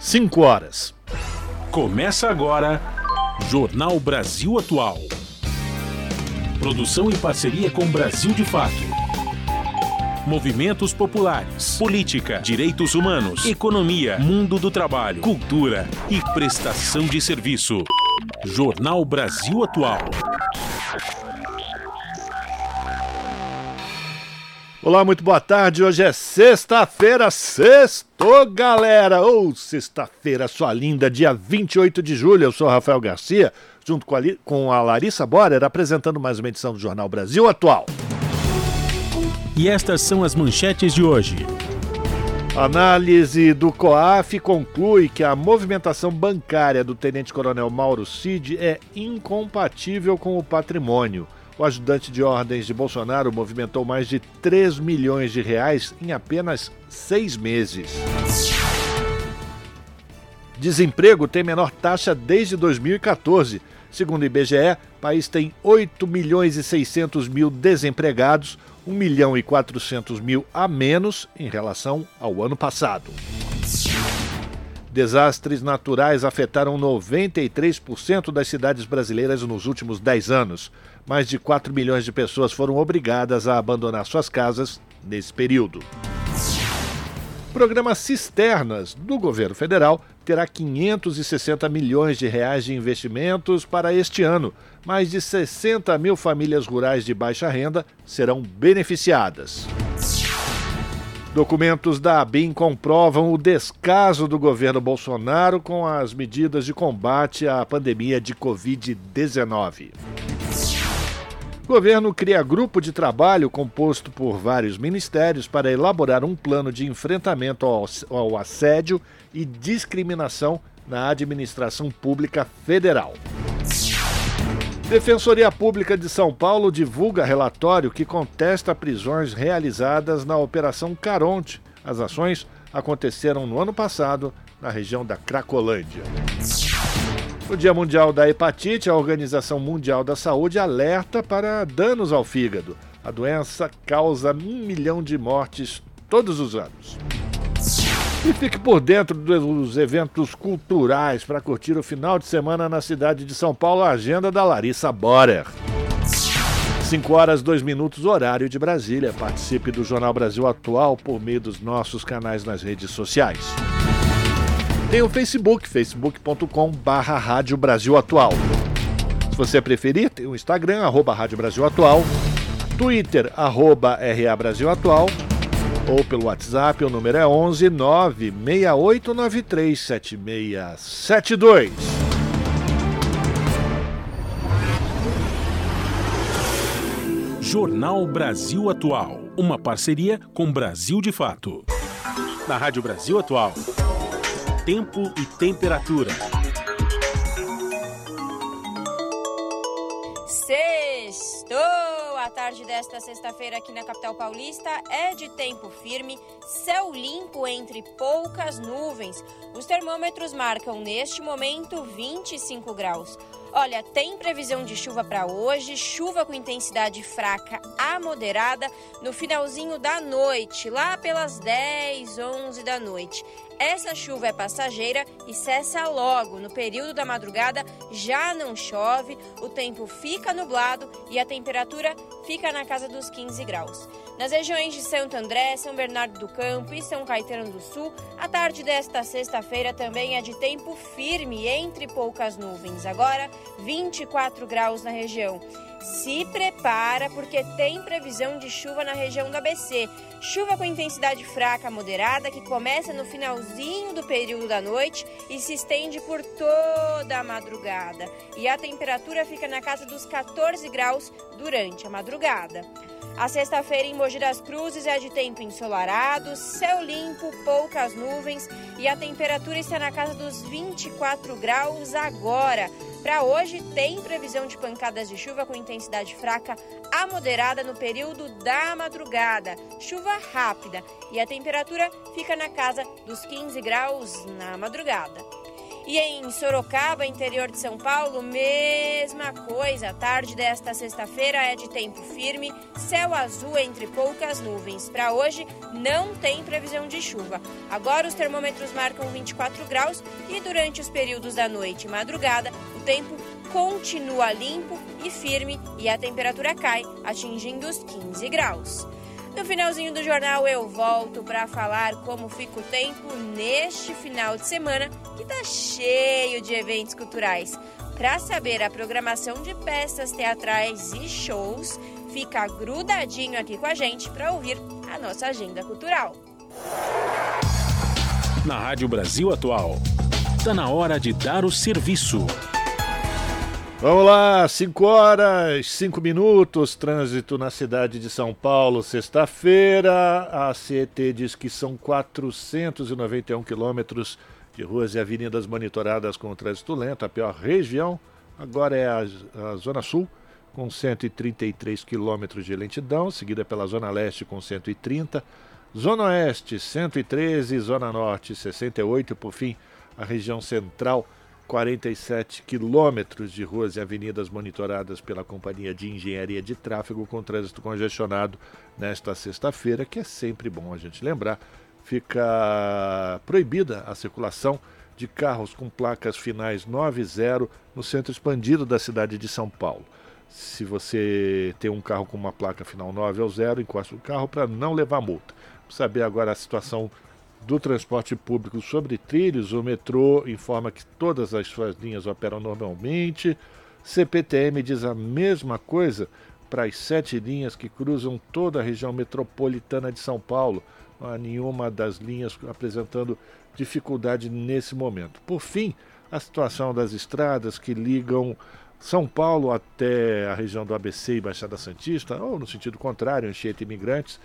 5 horas. Começa agora Jornal Brasil Atual. Produção em parceria com Brasil de Fato. Movimentos populares, política, direitos humanos, economia, mundo do trabalho, cultura e prestação de serviço. Jornal Brasil Atual. Olá, muito boa tarde. Hoje é sexta-feira, sexto, galera! Ou oh, sexta-feira, sua linda, dia 28 de julho. Eu sou Rafael Garcia, junto com a, com a Larissa Borer, apresentando mais uma edição do Jornal Brasil Atual. E estas são as manchetes de hoje. Análise do COAF conclui que a movimentação bancária do tenente-coronel Mauro Cid é incompatível com o patrimônio. O ajudante de ordens de Bolsonaro movimentou mais de 3 milhões de reais em apenas seis meses. Desemprego tem menor taxa desde 2014. Segundo o IBGE, o país tem 8 milhões e 600 mil desempregados, 1 milhão e 400 mil a menos em relação ao ano passado. Desastres naturais afetaram 93% das cidades brasileiras nos últimos 10 anos. Mais de 4 milhões de pessoas foram obrigadas a abandonar suas casas nesse período. O programa Cisternas do governo federal terá 560 milhões de reais de investimentos para este ano. Mais de 60 mil famílias rurais de baixa renda serão beneficiadas. Documentos da ABIN comprovam o descaso do governo Bolsonaro com as medidas de combate à pandemia de Covid-19. O governo cria grupo de trabalho composto por vários ministérios para elaborar um plano de enfrentamento ao, ao assédio e discriminação na administração pública federal. Defensoria Pública de São Paulo divulga relatório que contesta prisões realizadas na Operação Caronte. As ações aconteceram no ano passado na região da Cracolândia. No Dia Mundial da Hepatite, a Organização Mundial da Saúde alerta para danos ao fígado. A doença causa um milhão de mortes todos os anos. E fique por dentro dos eventos culturais para curtir o final de semana na cidade de São Paulo, a agenda da Larissa Borer. 5 horas, 2 minutos, horário de Brasília. Participe do Jornal Brasil Atual por meio dos nossos canais nas redes sociais. Tem o Facebook, facebook.com barra Rádio Brasil Atual. Se você preferir, tem o Instagram, arroba Rádio Brasil Atual, Twitter, arroba RA Brasil Atual, ou pelo WhatsApp, o número é 11 968937672. Jornal Brasil Atual, uma parceria com Brasil de Fato. Na Rádio Brasil Atual tempo e temperatura. Sextou! A tarde desta sexta-feira aqui na capital paulista é de tempo firme, céu limpo entre poucas nuvens. Os termômetros marcam neste momento 25 graus. Olha, tem previsão de chuva para hoje, chuva com intensidade fraca a moderada no finalzinho da noite, lá pelas 10, 11 da noite. Essa chuva é passageira e cessa logo. No período da madrugada já não chove, o tempo fica nublado e a temperatura fica na casa dos 15 graus. Nas regiões de Santo André, São Bernardo do Campo e São Caetano do Sul, a tarde desta sexta-feira também é de tempo firme, entre poucas nuvens. Agora, 24 graus na região. Se prepara porque tem previsão de chuva na região do ABC. Chuva com intensidade fraca moderada que começa no finalzinho do período da noite e se estende por toda a madrugada. E a temperatura fica na casa dos 14 graus durante a madrugada. A sexta-feira em Mogi das Cruzes é de tempo ensolarado, céu limpo, poucas nuvens e a temperatura está na casa dos 24 graus agora. Para hoje, tem previsão de pancadas de chuva com intensidade fraca a moderada no período da madrugada. Chuva rápida e a temperatura fica na casa dos 15 graus na madrugada. E em Sorocaba, interior de São Paulo, mesma coisa. A tarde desta sexta-feira é de tempo firme, céu azul entre poucas nuvens. Para hoje, não tem previsão de chuva. Agora os termômetros marcam 24 graus e durante os períodos da noite e madrugada, o tempo continua limpo e firme e a temperatura cai, atingindo os 15 graus. No finalzinho do jornal eu volto para falar como fica o tempo neste final de semana que está cheio de eventos culturais. Para saber a programação de peças teatrais e shows, fica grudadinho aqui com a gente para ouvir a nossa agenda cultural. Na Rádio Brasil Atual, está na hora de dar o serviço. Vamos lá, 5 horas, 5 minutos, trânsito na cidade de São Paulo, sexta-feira. A CET diz que são 491 quilômetros de ruas e avenidas monitoradas com trânsito lento. A pior região agora é a, a Zona Sul, com 133 quilômetros de lentidão, seguida pela Zona Leste com 130, Zona Oeste 113, Zona Norte 68 e, por fim, a região central 47 quilômetros de ruas e avenidas monitoradas pela Companhia de Engenharia de Tráfego com trânsito congestionado nesta sexta-feira, que é sempre bom a gente lembrar. Fica proibida a circulação de carros com placas finais 9 e 0 no centro expandido da cidade de São Paulo. Se você tem um carro com uma placa final 9 ou 0, encoste o carro para não levar multa. Vamos saber agora a situação do transporte público sobre trilhos, o metrô informa que todas as suas linhas operam normalmente. CPTM diz a mesma coisa para as sete linhas que cruzam toda a região metropolitana de São Paulo. Não há nenhuma das linhas apresentando dificuldade nesse momento. Por fim, a situação das estradas que ligam São Paulo até a região do ABC e Baixada Santista, ou no sentido contrário, Anchieta Imigrantes,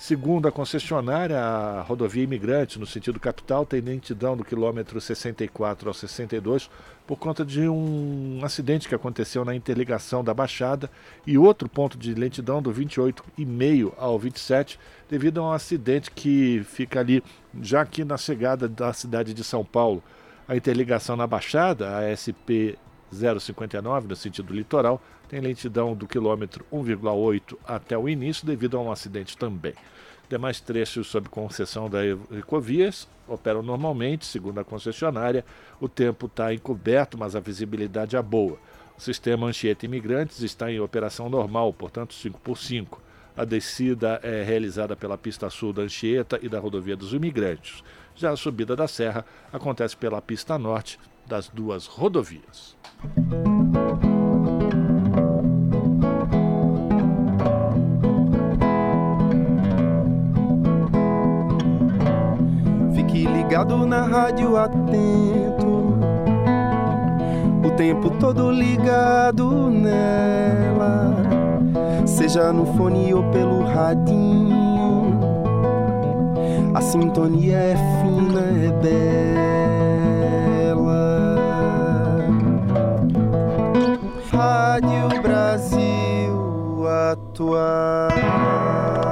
Segundo a concessionária, a rodovia Imigrante, no sentido capital, tem lentidão do quilômetro 64 ao 62 por conta de um acidente que aconteceu na interligação da Baixada e outro ponto de lentidão do 28,5 ao 27, devido a um acidente que fica ali, já aqui na chegada da cidade de São Paulo. A interligação na Baixada, a SP 059, no sentido litoral, tem lentidão do quilômetro 1,8 até o início, devido a um acidente também. Demais trechos sob concessão da Ecovias operam normalmente, segundo a concessionária. O tempo está encoberto, mas a visibilidade é boa. O sistema Anchieta Imigrantes está em operação normal, portanto 5 por 5 A descida é realizada pela pista sul da Anchieta e da rodovia dos Imigrantes. Já a subida da serra acontece pela pista norte das duas rodovias. Ligado na rádio atento, o tempo todo ligado nela, seja no fone ou pelo radinho. A sintonia é fina, é bela. Rádio Brasil Atual.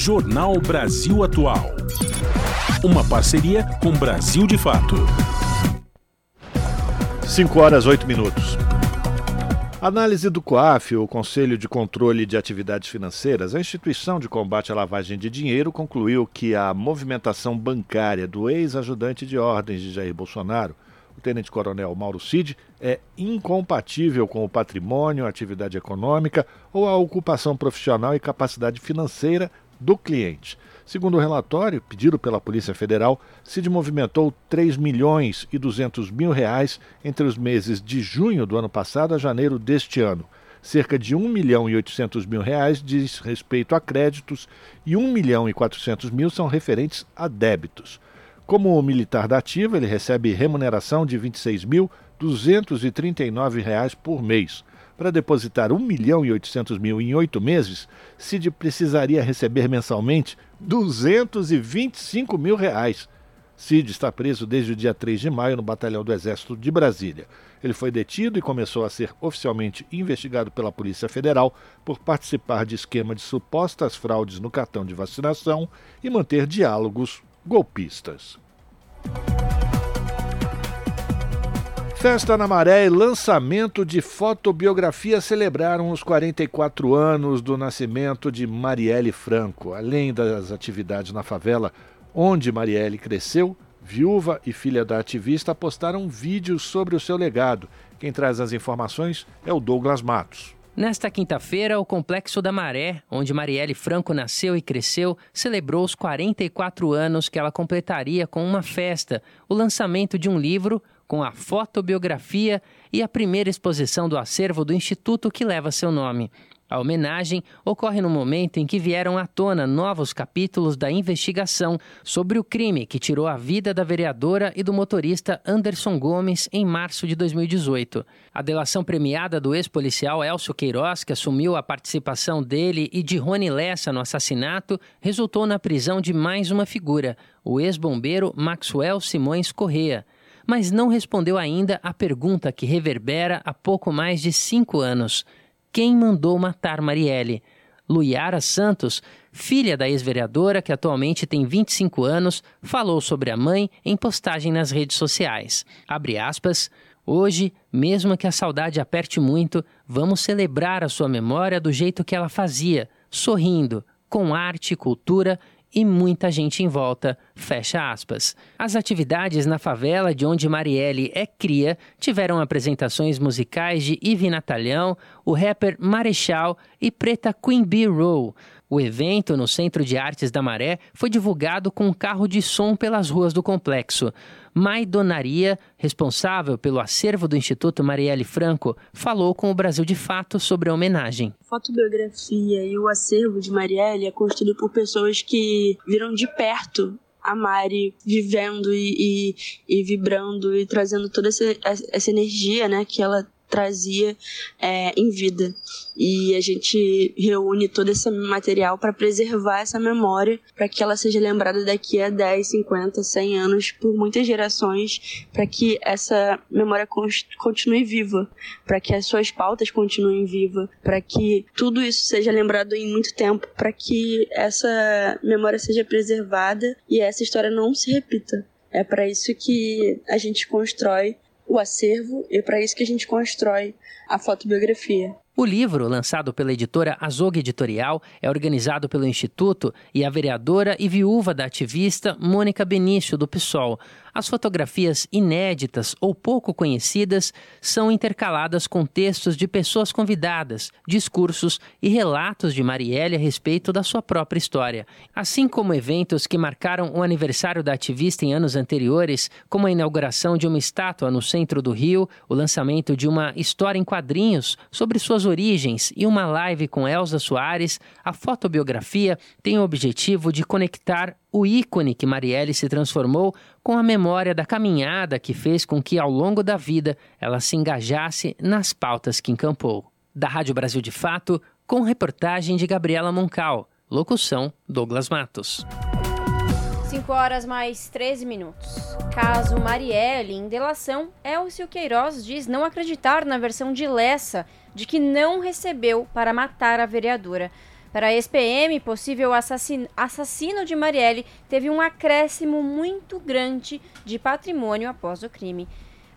Jornal Brasil Atual. Uma parceria com Brasil de Fato. 5 horas 8 minutos. Análise do COAF, o Conselho de Controle de Atividades Financeiras, a instituição de combate à lavagem de dinheiro, concluiu que a movimentação bancária do ex-ajudante de ordens de Jair Bolsonaro, o tenente-coronel Mauro Cid, é incompatível com o patrimônio, a atividade econômica ou a ocupação profissional e capacidade financeira do cliente. Segundo o relatório pedido pela Polícia Federal, Cid movimentou 3 milhões e 200 mil reais entre os meses de junho do ano passado a janeiro deste ano. Cerca de 1 milhão e 800 mil reais diz respeito a créditos e 1 milhão e 400 mil são referentes a débitos. Como militar da ativa, ele recebe remuneração de R$ 26.239 por mês. Para depositar 1 milhão e 800 mil em oito meses, Cid precisaria receber mensalmente 225 mil reais. Cid está preso desde o dia 3 de maio no Batalhão do Exército de Brasília. Ele foi detido e começou a ser oficialmente investigado pela Polícia Federal por participar de esquema de supostas fraudes no cartão de vacinação e manter diálogos golpistas. Festa na Maré e lançamento de fotobiografia celebraram os 44 anos do nascimento de Marielle Franco. Além das atividades na favela onde Marielle cresceu, viúva e filha da ativista postaram vídeos sobre o seu legado. Quem traz as informações é o Douglas Matos. Nesta quinta-feira, o Complexo da Maré, onde Marielle Franco nasceu e cresceu, celebrou os 44 anos que ela completaria com uma festa, o lançamento de um livro com a fotobiografia e a primeira exposição do acervo do instituto que leva seu nome. A homenagem ocorre no momento em que vieram à tona novos capítulos da investigação sobre o crime que tirou a vida da vereadora e do motorista Anderson Gomes em março de 2018. A delação premiada do ex-policial Elcio Queiroz, que assumiu a participação dele e de Rony Lessa no assassinato, resultou na prisão de mais uma figura, o ex-bombeiro Maxwell Simões Correa mas não respondeu ainda à pergunta que reverbera há pouco mais de cinco anos: quem mandou matar Marielle? Luiara Santos, filha da ex-vereadora, que atualmente tem 25 anos, falou sobre a mãe em postagem nas redes sociais. Abre aspas. Hoje, mesmo que a saudade aperte muito, vamos celebrar a sua memória do jeito que ela fazia, sorrindo, com arte, cultura e muita gente em volta. Fecha aspas. As atividades na favela de onde Marielle é cria tiveram apresentações musicais de Ivy Natalhão, o rapper Marechal e Preta Queen Bee Roll. O evento, no Centro de Artes da Maré, foi divulgado com um carro de som pelas ruas do complexo. Mai Donaria, responsável pelo acervo do Instituto Marielle Franco, falou com o Brasil de Fato sobre a homenagem. A fotobiografia e o acervo de Marielle é construído por pessoas que viram de perto a Mari vivendo e, e, e vibrando e trazendo toda essa, essa energia né, que ela trazia é, em vida. E a gente reúne todo esse material para preservar essa memória, para que ela seja lembrada daqui a 10, 50, 100 anos, por muitas gerações, para que essa memória continue viva, para que as suas pautas continuem vivas, para que tudo isso seja lembrado em muito tempo, para que essa memória seja preservada e essa história não se repita. É para isso que a gente constrói o acervo e é para isso que a gente constrói a fotobiografia. O livro, lançado pela editora Azog Editorial, é organizado pelo Instituto e a vereadora e viúva da ativista Mônica Benício, do PSOL. As fotografias inéditas ou pouco conhecidas são intercaladas com textos de pessoas convidadas, discursos e relatos de Marielle a respeito da sua própria história. Assim como eventos que marcaram o aniversário da ativista em anos anteriores, como a inauguração de uma estátua no centro do Rio, o lançamento de uma história em quadrinhos sobre suas origens e uma live com Elza Soares, a fotobiografia tem o objetivo de conectar o ícone que Marielle se transformou com a memória da caminhada que fez com que, ao longo da vida, ela se engajasse nas pautas que encampou. Da Rádio Brasil de Fato, com reportagem de Gabriela Moncal. Locução: Douglas Matos. 5 horas mais 13 minutos. Caso Marielle, em delação, Elcio Queiroz diz não acreditar na versão de Lessa de que não recebeu para matar a vereadora. Para a ex-PM, possível assassino, assassino de Marielle teve um acréscimo muito grande de patrimônio após o crime.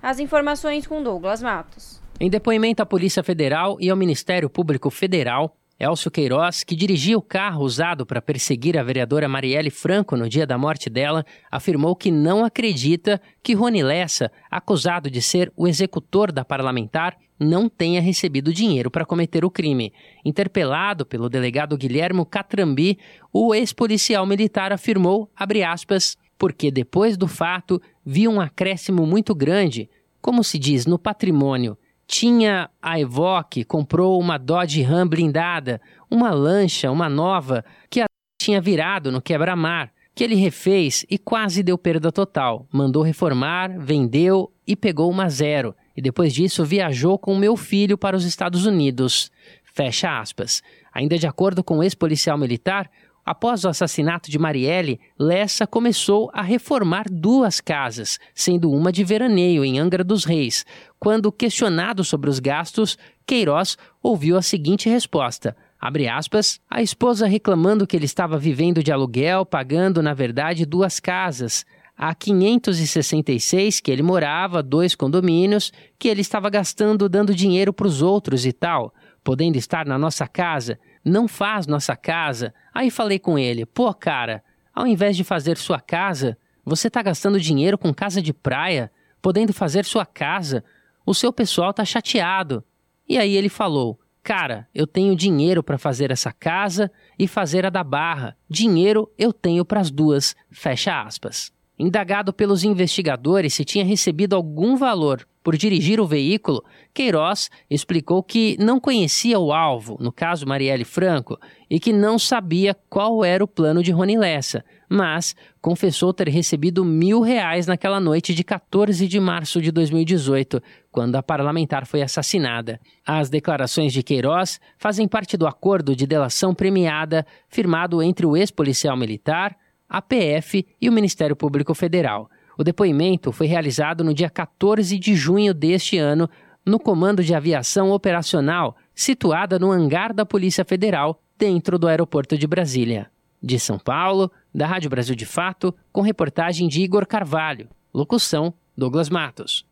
As informações com Douglas Matos. Em depoimento à Polícia Federal e ao Ministério Público Federal, Elcio Queiroz, que dirigia o carro usado para perseguir a vereadora Marielle Franco no dia da morte dela, afirmou que não acredita que Rony Lessa, acusado de ser o executor da parlamentar, não tenha recebido dinheiro para cometer o crime. Interpelado pelo delegado Guilhermo Catrambi, o ex-policial militar afirmou, aspas, porque depois do fato viu um acréscimo muito grande, como se diz, no patrimônio. Tinha a Evoque, comprou uma Dodge Ram blindada, uma lancha, uma nova, que a tinha virado no quebra-mar, que ele refez e quase deu perda total. Mandou reformar, vendeu e pegou uma zero e depois disso viajou com meu filho para os Estados Unidos. Fecha aspas. Ainda de acordo com o ex-policial militar, após o assassinato de Marielle, Lessa começou a reformar duas casas, sendo uma de veraneio em Angra dos Reis. Quando questionado sobre os gastos, Queiroz ouviu a seguinte resposta: Abre aspas, a esposa reclamando que ele estava vivendo de aluguel, pagando, na verdade, duas casas. A 566 que ele morava, dois condomínios, que ele estava gastando dando dinheiro para os outros e tal, podendo estar na nossa casa, não faz nossa casa. Aí falei com ele: pô, cara, ao invés de fazer sua casa, você está gastando dinheiro com casa de praia, podendo fazer sua casa. O seu pessoal tá chateado. E aí ele falou: Cara, eu tenho dinheiro para fazer essa casa e fazer a da barra. Dinheiro eu tenho para as duas. Fecha aspas. Indagado pelos investigadores se tinha recebido algum valor por dirigir o veículo, Queiroz explicou que não conhecia o alvo, no caso Marielle Franco, e que não sabia qual era o plano de Rony Lessa, mas confessou ter recebido mil reais naquela noite de 14 de março de 2018, quando a parlamentar foi assassinada. As declarações de Queiroz fazem parte do acordo de delação premiada firmado entre o ex-policial militar, a PF e o Ministério Público Federal. O depoimento foi realizado no dia 14 de junho deste ano no Comando de Aviação Operacional, situada no hangar da Polícia Federal, dentro do aeroporto de Brasília. De São Paulo, da Rádio Brasil de Fato, com reportagem de Igor Carvalho. Locução: Douglas Matos.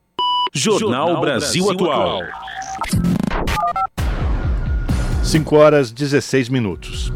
Jornal, Jornal Brasil, Brasil Atual. 5 horas 16 minutos.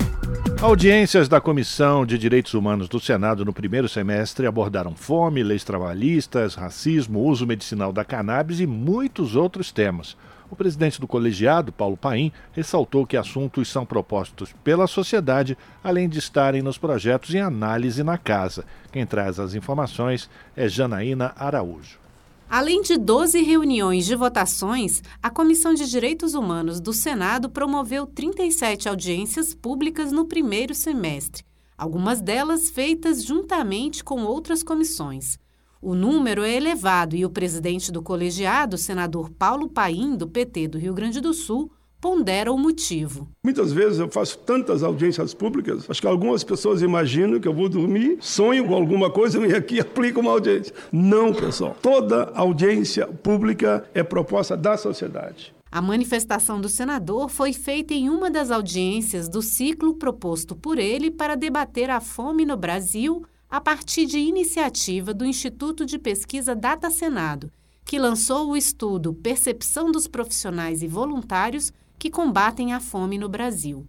Audiências da Comissão de Direitos Humanos do Senado no primeiro semestre abordaram fome, leis trabalhistas, racismo, uso medicinal da cannabis e muitos outros temas. O presidente do colegiado, Paulo Paim, ressaltou que assuntos são propostos pela sociedade, além de estarem nos projetos em análise na casa. Quem traz as informações é Janaína Araújo. Além de 12 reuniões de votações, a Comissão de Direitos Humanos do Senado promoveu 37 audiências públicas no primeiro semestre, algumas delas feitas juntamente com outras comissões. O número é elevado e o presidente do colegiado, senador Paulo Paim, do PT do Rio Grande do Sul, pondera o motivo. Muitas vezes eu faço tantas audiências públicas, acho que algumas pessoas imaginam que eu vou dormir, sonho com alguma coisa e aqui aplico uma audiência. Não, pessoal. Toda audiência pública é proposta da sociedade. A manifestação do senador foi feita em uma das audiências do ciclo proposto por ele para debater a fome no Brasil a partir de iniciativa do Instituto de Pesquisa Data Senado, que lançou o estudo Percepção dos Profissionais e Voluntários que combatem a fome no Brasil.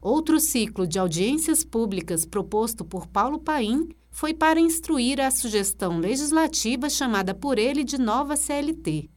Outro ciclo de audiências públicas proposto por Paulo Paim foi para instruir a sugestão legislativa chamada por ele de nova CLT.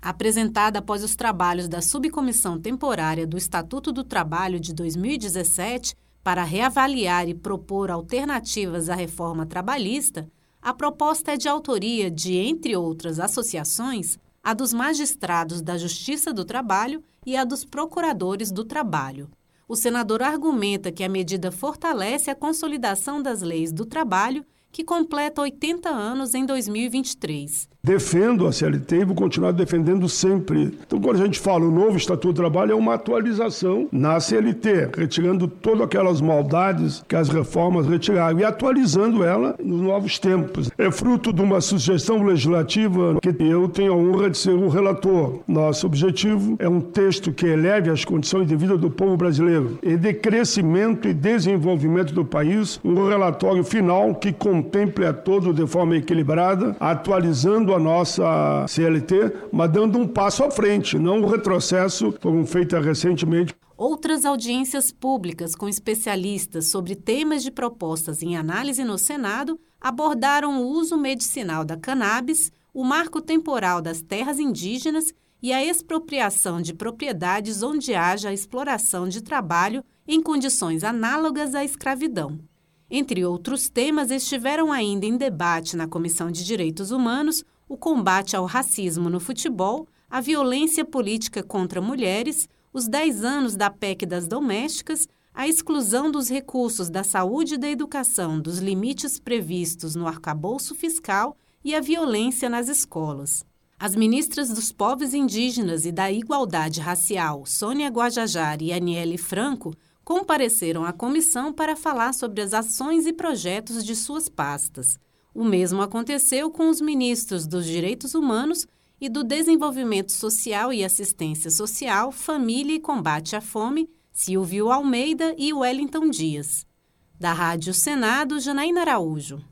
Apresentada após os trabalhos da Subcomissão Temporária do Estatuto do Trabalho de 2017 para reavaliar e propor alternativas à reforma trabalhista, a proposta é de autoria de, entre outras associações, a dos magistrados da Justiça do Trabalho e a dos procuradores do trabalho. O senador argumenta que a medida fortalece a consolidação das leis do trabalho que completa 80 anos em 2023. Defendo a CLT e vou continuar defendendo sempre. Então, quando a gente fala o novo Estatuto do Trabalho, é uma atualização na CLT, retirando todas aquelas maldades que as reformas retiraram e atualizando ela nos novos tempos. É fruto de uma sugestão legislativa que eu tenho a honra de ser o relator. Nosso objetivo é um texto que eleve as condições de vida do povo brasileiro e de crescimento e desenvolvimento do país, um relatório final que contemple a todos de forma equilibrada, atualizando a nossa CLT, mas dando um passo à frente, não um retrocesso, como feito recentemente. Outras audiências públicas com especialistas sobre temas de propostas em análise no Senado abordaram o uso medicinal da cannabis, o marco temporal das terras indígenas e a expropriação de propriedades onde haja exploração de trabalho em condições análogas à escravidão. Entre outros temas, estiveram ainda em debate na Comissão de Direitos Humanos o combate ao racismo no futebol, a violência política contra mulheres, os 10 anos da PEC das domésticas, a exclusão dos recursos da saúde e da educação dos limites previstos no arcabouço fiscal e a violência nas escolas. As ministras dos povos indígenas e da igualdade racial, Sônia Guajajara e Aniele Franco, compareceram à comissão para falar sobre as ações e projetos de suas pastas. O mesmo aconteceu com os ministros dos Direitos Humanos e do Desenvolvimento Social e Assistência Social, Família e Combate à Fome, Silvio Almeida e Wellington Dias. Da Rádio Senado, Janaína Araújo.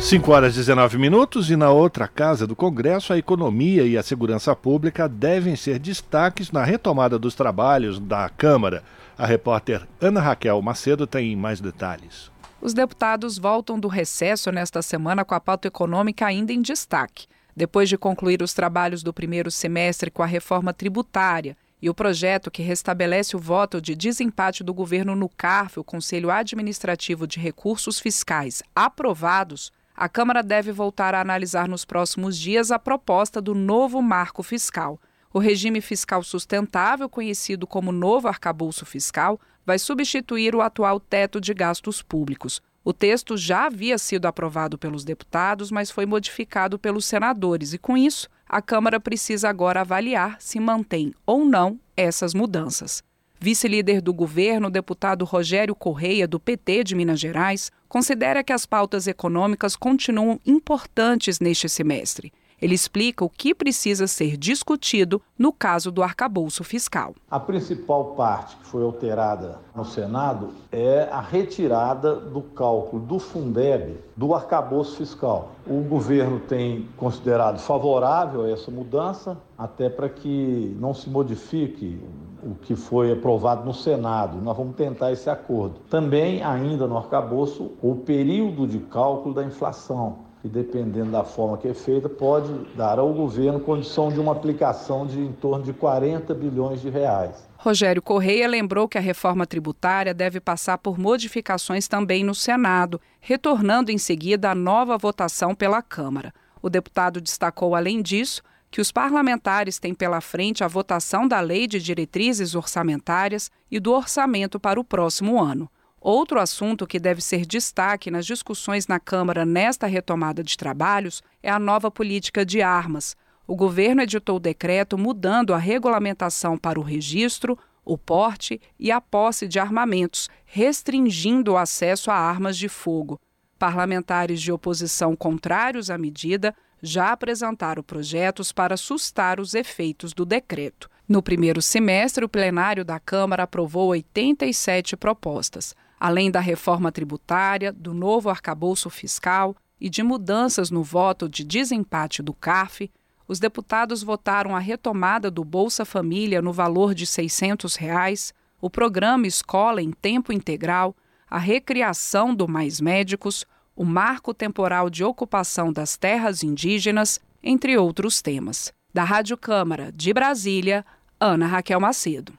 5 horas e 19 minutos e na outra casa do Congresso, a economia e a segurança pública devem ser destaques na retomada dos trabalhos da Câmara. A repórter Ana Raquel Macedo tem mais detalhes. Os deputados voltam do recesso nesta semana com a pauta econômica ainda em destaque. Depois de concluir os trabalhos do primeiro semestre com a reforma tributária e o projeto que restabelece o voto de desempate do governo no CARF, o Conselho Administrativo de Recursos Fiscais, aprovados, a Câmara deve voltar a analisar nos próximos dias a proposta do novo marco fiscal. O regime fiscal sustentável, conhecido como novo arcabouço fiscal, vai substituir o atual teto de gastos públicos. O texto já havia sido aprovado pelos deputados, mas foi modificado pelos senadores, e com isso, a Câmara precisa agora avaliar se mantém ou não essas mudanças. Vice-líder do governo, deputado Rogério Correia, do PT de Minas Gerais, considera que as pautas econômicas continuam importantes neste semestre. Ele explica o que precisa ser discutido no caso do arcabouço fiscal. A principal parte que foi alterada no Senado é a retirada do cálculo do Fundeb do arcabouço fiscal. O governo tem considerado favorável essa mudança, até para que não se modifique o que foi aprovado no Senado. Nós vamos tentar esse acordo. Também, ainda no arcabouço, o período de cálculo da inflação que dependendo da forma que é feita, pode dar ao governo condição de uma aplicação de em torno de 40 bilhões de reais. Rogério Correia lembrou que a reforma tributária deve passar por modificações também no Senado, retornando em seguida a nova votação pela Câmara. O deputado destacou, além disso, que os parlamentares têm pela frente a votação da Lei de Diretrizes Orçamentárias e do orçamento para o próximo ano. Outro assunto que deve ser destaque nas discussões na Câmara nesta retomada de trabalhos é a nova política de armas. O governo editou o decreto mudando a regulamentação para o registro, o porte e a posse de armamentos, restringindo o acesso a armas de fogo. Parlamentares de oposição contrários à medida já apresentaram projetos para sustar os efeitos do decreto. No primeiro semestre, o plenário da Câmara aprovou 87 propostas além da reforma tributária, do novo arcabouço fiscal e de mudanças no voto de desempate do CARF, os deputados votaram a retomada do Bolsa Família no valor de 600 reais, o programa Escola em Tempo Integral, a recriação do Mais Médicos, o marco temporal de ocupação das terras indígenas, entre outros temas. Da Rádio Câmara de Brasília, Ana Raquel Macedo.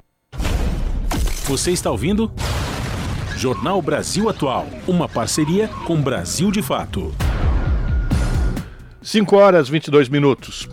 Você está ouvindo? Jornal Brasil Atual, uma parceria com Brasil de Fato. 5 horas 22 minutos.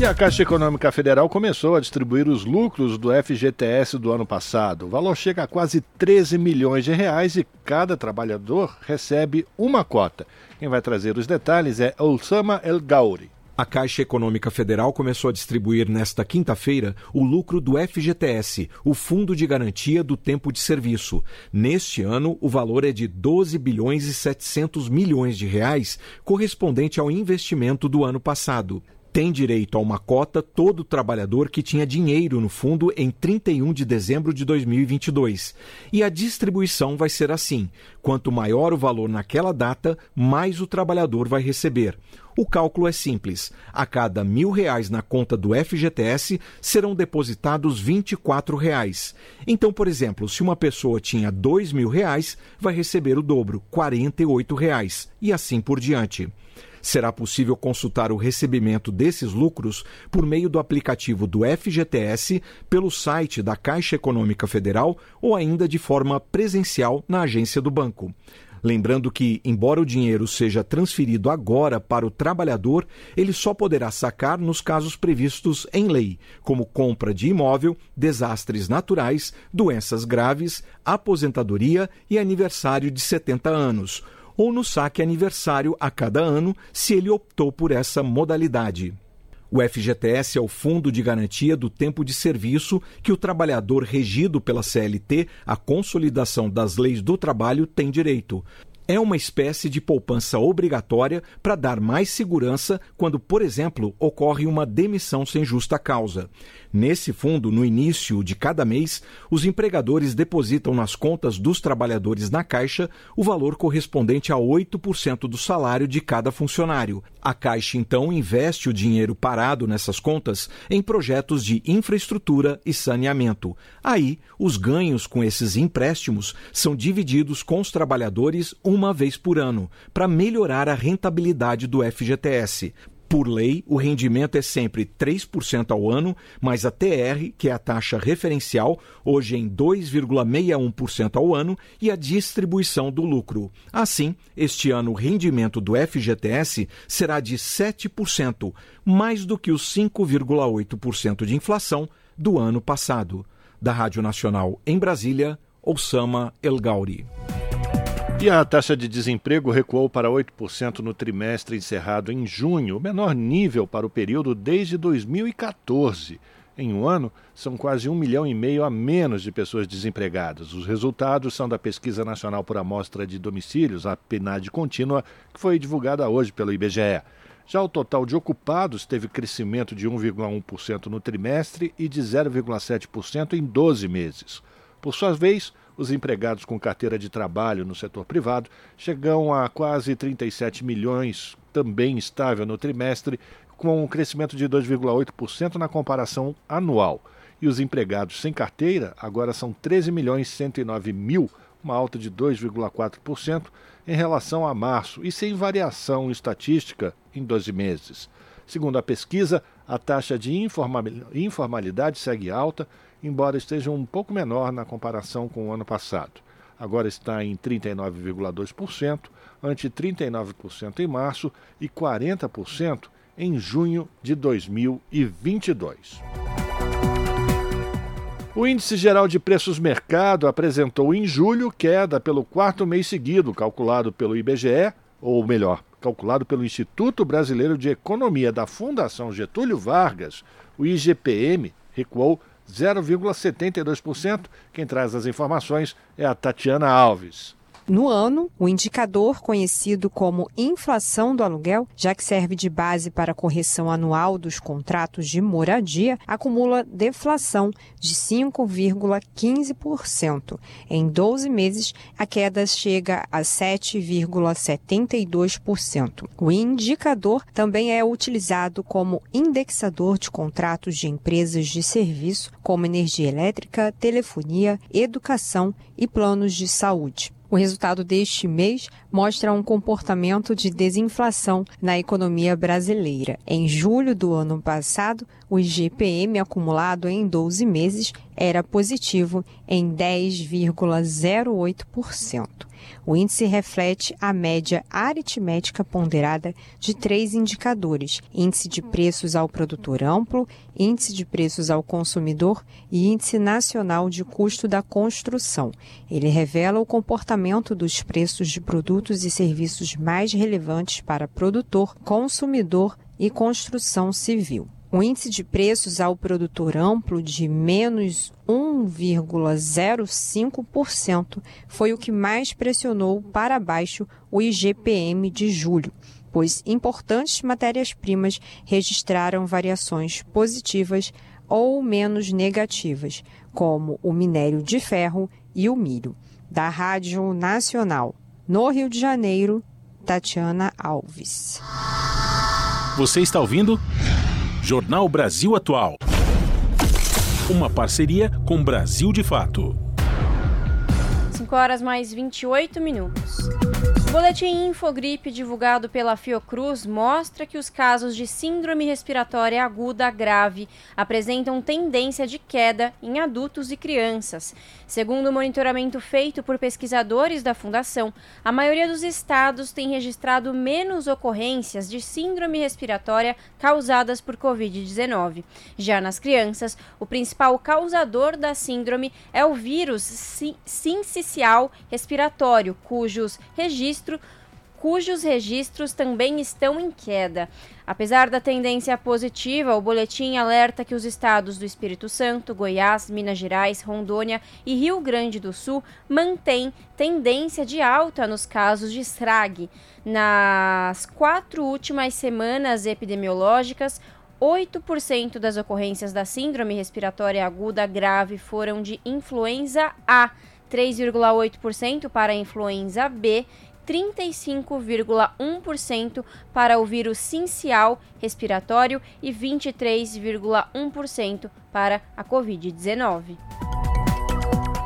E a Caixa Econômica Federal começou a distribuir os lucros do FGTS do ano passado. O valor chega a quase 13 milhões de reais e cada trabalhador recebe uma cota. Quem vai trazer os detalhes é Osama El Gauri. A Caixa Econômica Federal começou a distribuir nesta quinta-feira o lucro do FGTS, o Fundo de Garantia do Tempo de Serviço. Neste ano, o valor é de 12 bilhões e 700 milhões de reais, correspondente ao investimento do ano passado. Tem direito a uma cota todo trabalhador que tinha dinheiro no fundo em 31 de dezembro de 2022. E a distribuição vai ser assim: quanto maior o valor naquela data, mais o trabalhador vai receber. O cálculo é simples. A cada mil reais na conta do FGTS serão depositados 24 reais. Então, por exemplo, se uma pessoa tinha dois mil reais, vai receber o dobro, 48 reais, e assim por diante. Será possível consultar o recebimento desses lucros por meio do aplicativo do FGTS, pelo site da Caixa Econômica Federal ou ainda de forma presencial na agência do banco. Lembrando que, embora o dinheiro seja transferido agora para o trabalhador, ele só poderá sacar nos casos previstos em lei, como compra de imóvel, desastres naturais, doenças graves, aposentadoria e aniversário de 70 anos ou no saque aniversário a cada ano, se ele optou por essa modalidade. O FGTS é o Fundo de Garantia do Tempo de Serviço que o trabalhador regido pela CLT, a consolidação das leis do trabalho, tem direito. É uma espécie de poupança obrigatória para dar mais segurança quando, por exemplo, ocorre uma demissão sem justa causa. Nesse fundo, no início de cada mês, os empregadores depositam nas contas dos trabalhadores na Caixa o valor correspondente a 8% do salário de cada funcionário. A Caixa, então, investe o dinheiro parado nessas contas em projetos de infraestrutura e saneamento. Aí, os ganhos com esses empréstimos são divididos com os trabalhadores uma vez por ano, para melhorar a rentabilidade do FGTS. Por lei, o rendimento é sempre 3% ao ano, mais a TR, que é a taxa referencial, hoje em 2,61% ao ano, e a distribuição do lucro. Assim, este ano o rendimento do FGTS será de 7%, mais do que os 5,8% de inflação do ano passado. Da Rádio Nacional em Brasília, Osama El Gauri. E a taxa de desemprego recuou para 8% no trimestre encerrado em junho, o menor nível para o período desde 2014. Em um ano, são quase um milhão e meio a menos de pessoas desempregadas. Os resultados são da Pesquisa Nacional por Amostra de Domicílios, a PNAD contínua, que foi divulgada hoje pelo IBGE. Já o total de ocupados teve crescimento de 1,1% no trimestre e de 0,7% em 12 meses. Por sua vez, os empregados com carteira de trabalho no setor privado chegam a quase 37 milhões, também estável no trimestre, com um crescimento de 2,8% na comparação anual. E os empregados sem carteira agora são 13 milhões 109 mil, uma alta de 2,4% em relação a março e sem variação estatística em 12 meses. Segundo a pesquisa, a taxa de informalidade segue alta, embora esteja um pouco menor na comparação com o ano passado. Agora está em 39,2%, ante 39% em março e 40% em junho de 2022. O Índice Geral de Preços Mercado apresentou em julho queda pelo quarto mês seguido, calculado pelo IBGE, ou melhor, calculado pelo Instituto Brasileiro de Economia da Fundação Getúlio Vargas. O IGPM recuou 0,72%. Quem traz as informações é a Tatiana Alves. No ano, o indicador conhecido como inflação do aluguel, já que serve de base para a correção anual dos contratos de moradia, acumula deflação de 5,15%. Em 12 meses, a queda chega a 7,72%. O indicador também é utilizado como indexador de contratos de empresas de serviço, como energia elétrica, telefonia, educação e planos de saúde. O resultado deste mês mostra um comportamento de desinflação na economia brasileira. Em julho do ano passado, o IGPM acumulado em 12 meses era positivo em 10,08%. O índice reflete a média aritmética ponderada de três indicadores: índice de preços ao produtor amplo, índice de preços ao consumidor e índice nacional de custo da construção. Ele revela o comportamento dos preços de produtos e serviços mais relevantes para produtor, consumidor e construção civil. O índice de preços ao produtor amplo de menos 1,05% foi o que mais pressionou para baixo o IGPM de julho, pois importantes matérias-primas registraram variações positivas ou menos negativas, como o minério de ferro e o milho. Da Rádio Nacional, no Rio de Janeiro, Tatiana Alves. Você está ouvindo? Jornal Brasil Atual. Uma parceria com Brasil de Fato. 5 horas mais 28 minutos. Boletim Infogripe divulgado pela Fiocruz mostra que os casos de síndrome respiratória aguda grave apresentam tendência de queda em adultos e crianças. Segundo o monitoramento feito por pesquisadores da Fundação, a maioria dos estados tem registrado menos ocorrências de síndrome respiratória causadas por Covid-19. Já nas crianças, o principal causador da síndrome é o vírus sincicial respiratório, cujos registros registro, cujos registros também estão em queda. Apesar da tendência positiva, o boletim alerta que os estados do Espírito Santo, Goiás, Minas Gerais, Rondônia e Rio Grande do Sul mantêm tendência de alta nos casos de SRAG. Nas quatro últimas semanas epidemiológicas, 8% das ocorrências da síndrome respiratória aguda grave foram de influenza A, 3,8% para influenza B, 35,1% para o vírus sincial respiratório e 23,1% para a Covid-19.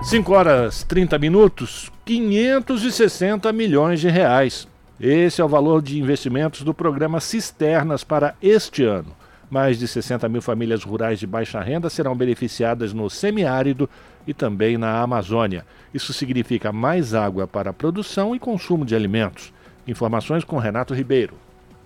5 horas 30 minutos, 560 milhões de reais. Esse é o valor de investimentos do programa Cisternas para este ano. Mais de 60 mil famílias rurais de baixa renda serão beneficiadas no semiárido e também na Amazônia. Isso significa mais água para a produção e consumo de alimentos. Informações com Renato Ribeiro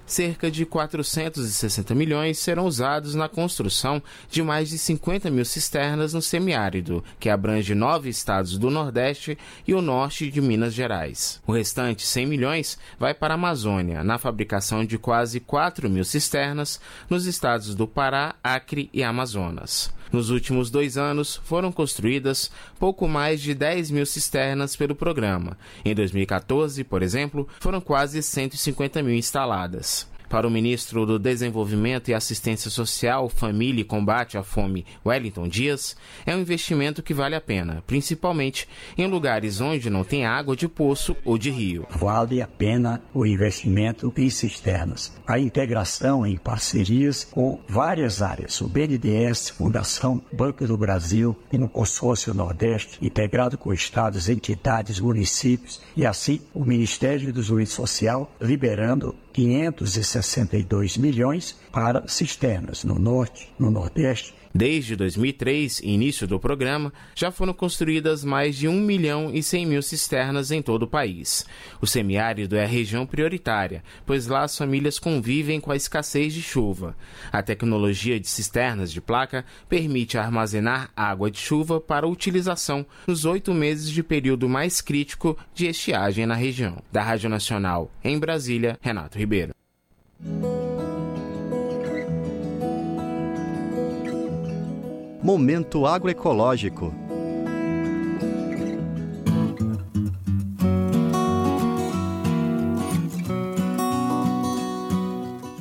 cerca de 460 milhões serão usados na construção de mais de 50 mil cisternas no semiárido, que abrange nove estados do Nordeste e o norte de Minas Gerais. O restante, 100 milhões, vai para a Amazônia, na fabricação de quase 4 mil cisternas nos estados do Pará, Acre e Amazonas. Nos últimos dois anos, foram construídas pouco mais de 10 mil cisternas pelo programa. Em 2014, por exemplo, foram quase 150 mil instaladas. Para o ministro do Desenvolvimento e Assistência Social, Família e Combate à Fome, Wellington Dias, é um investimento que vale a pena, principalmente em lugares onde não tem água de poço ou de rio. Vale a pena o investimento em cisternas. A integração em parcerias com várias áreas, o BNDES, Fundação Banco do Brasil e no Consórcio Nordeste, integrado com estados, entidades, municípios e assim o Ministério do Desenvolvimento Social liberando 562 milhões para cisternas no norte, no nordeste. Desde 2003, início do programa, já foram construídas mais de 1 milhão e 100 mil cisternas em todo o país. O semiárido é a região prioritária, pois lá as famílias convivem com a escassez de chuva. A tecnologia de cisternas de placa permite armazenar água de chuva para utilização nos oito meses de período mais crítico de estiagem na região. Da Rádio Nacional, em Brasília, Renato Ribeiro. Momento agroecológico.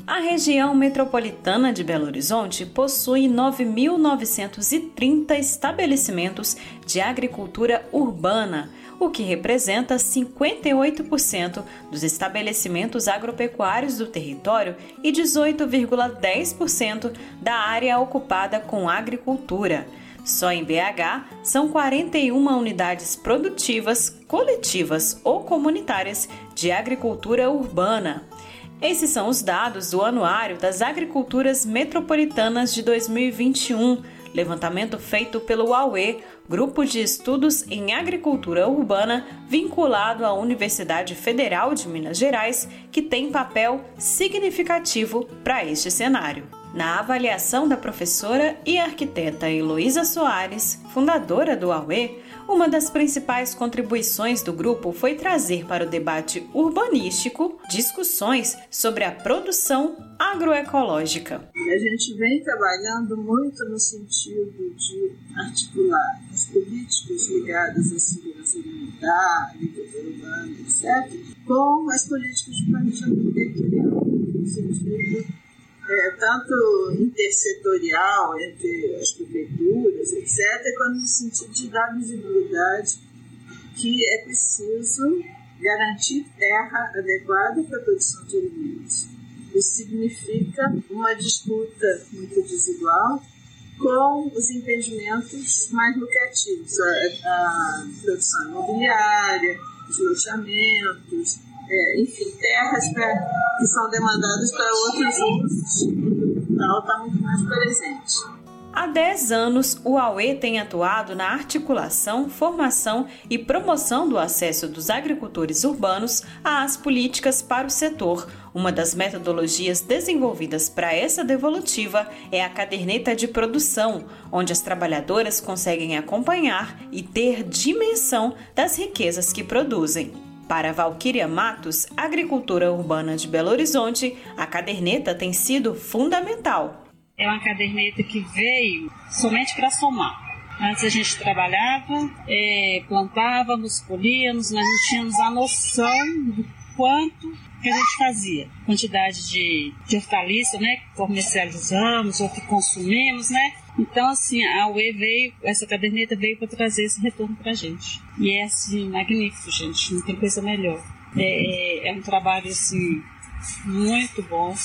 A região metropolitana de Belo Horizonte possui 9.930 estabelecimentos de agricultura urbana o que representa 58% dos estabelecimentos agropecuários do território e 18,10% da área ocupada com agricultura. Só em BH são 41 unidades produtivas, coletivas ou comunitárias de agricultura urbana. Esses são os dados do Anuário das Agriculturas Metropolitanas de 2021, levantamento feito pelo UAUE, Grupo de Estudos em Agricultura Urbana vinculado à Universidade Federal de Minas Gerais, que tem papel significativo para este cenário. Na avaliação da professora e arquiteta Heloísa Soares, fundadora do AUE, uma das principais contribuições do grupo foi trazer para o debate urbanístico discussões sobre a produção agroecológica. A gente vem trabalhando muito no sentido de articular as políticas ligadas à segurança alimentar, agricultura urbana, etc., com as políticas de planejamento territorial, no sentido é, tanto intersetorial entre as prefeituras, etc., quanto no sentido de dar visibilidade que é preciso garantir terra adequada para a produção de alimentos. Isso significa uma disputa muito desigual com os empreendimentos mais lucrativos, a, a produção imobiliária, os loteamentos, é, enfim, terras pra, que são demandadas para outros usos, o capital está muito mais presente. Há 10 anos, o AUE tem atuado na articulação, formação e promoção do acesso dos agricultores urbanos às políticas para o setor. Uma das metodologias desenvolvidas para essa devolutiva é a caderneta de produção, onde as trabalhadoras conseguem acompanhar e ter dimensão das riquezas que produzem. Para Valquíria Matos, agricultura urbana de Belo Horizonte, a caderneta tem sido fundamental. É uma caderneta que veio somente para somar. Antes a gente trabalhava, é, plantávamos, colhíamos, nós não tínhamos a noção do quanto que a gente fazia, quantidade de, de hortaliça, né, que comercializamos ou que consumimos, né, então, assim, a UE veio, essa caderneta veio para trazer esse retorno para a gente. E é, assim, magnífico, gente, não tem coisa melhor. É, é, é um trabalho, assim, muito bom.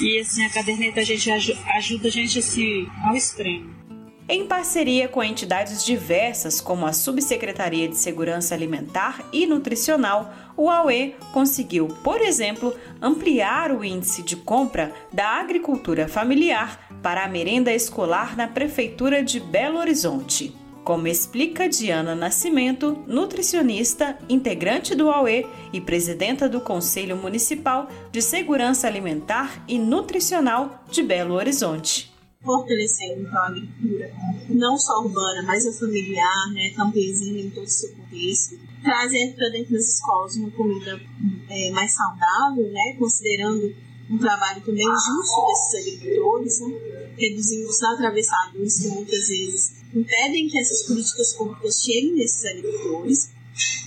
E, assim, a caderneta a gente ajuda a gente, assim, ao extremo. Em parceria com entidades diversas, como a Subsecretaria de Segurança Alimentar e Nutricional, o AUE conseguiu, por exemplo, ampliar o índice de compra da agricultura familiar para a merenda escolar na Prefeitura de Belo Horizonte. Como explica Diana Nascimento, nutricionista, integrante do AUE e presidenta do Conselho Municipal de Segurança Alimentar e Nutricional de Belo Horizonte. Fortalecendo então a agricultura, não só urbana, mas a familiar, né, campesina em todo o seu contexto, trazendo para dentro das escolas uma comida é, mais saudável, né, considerando um trabalho também justo desses agricultores, né, reduzindo os atravessados que muitas vezes impedem que essas políticas públicas cheguem nesses agricultores.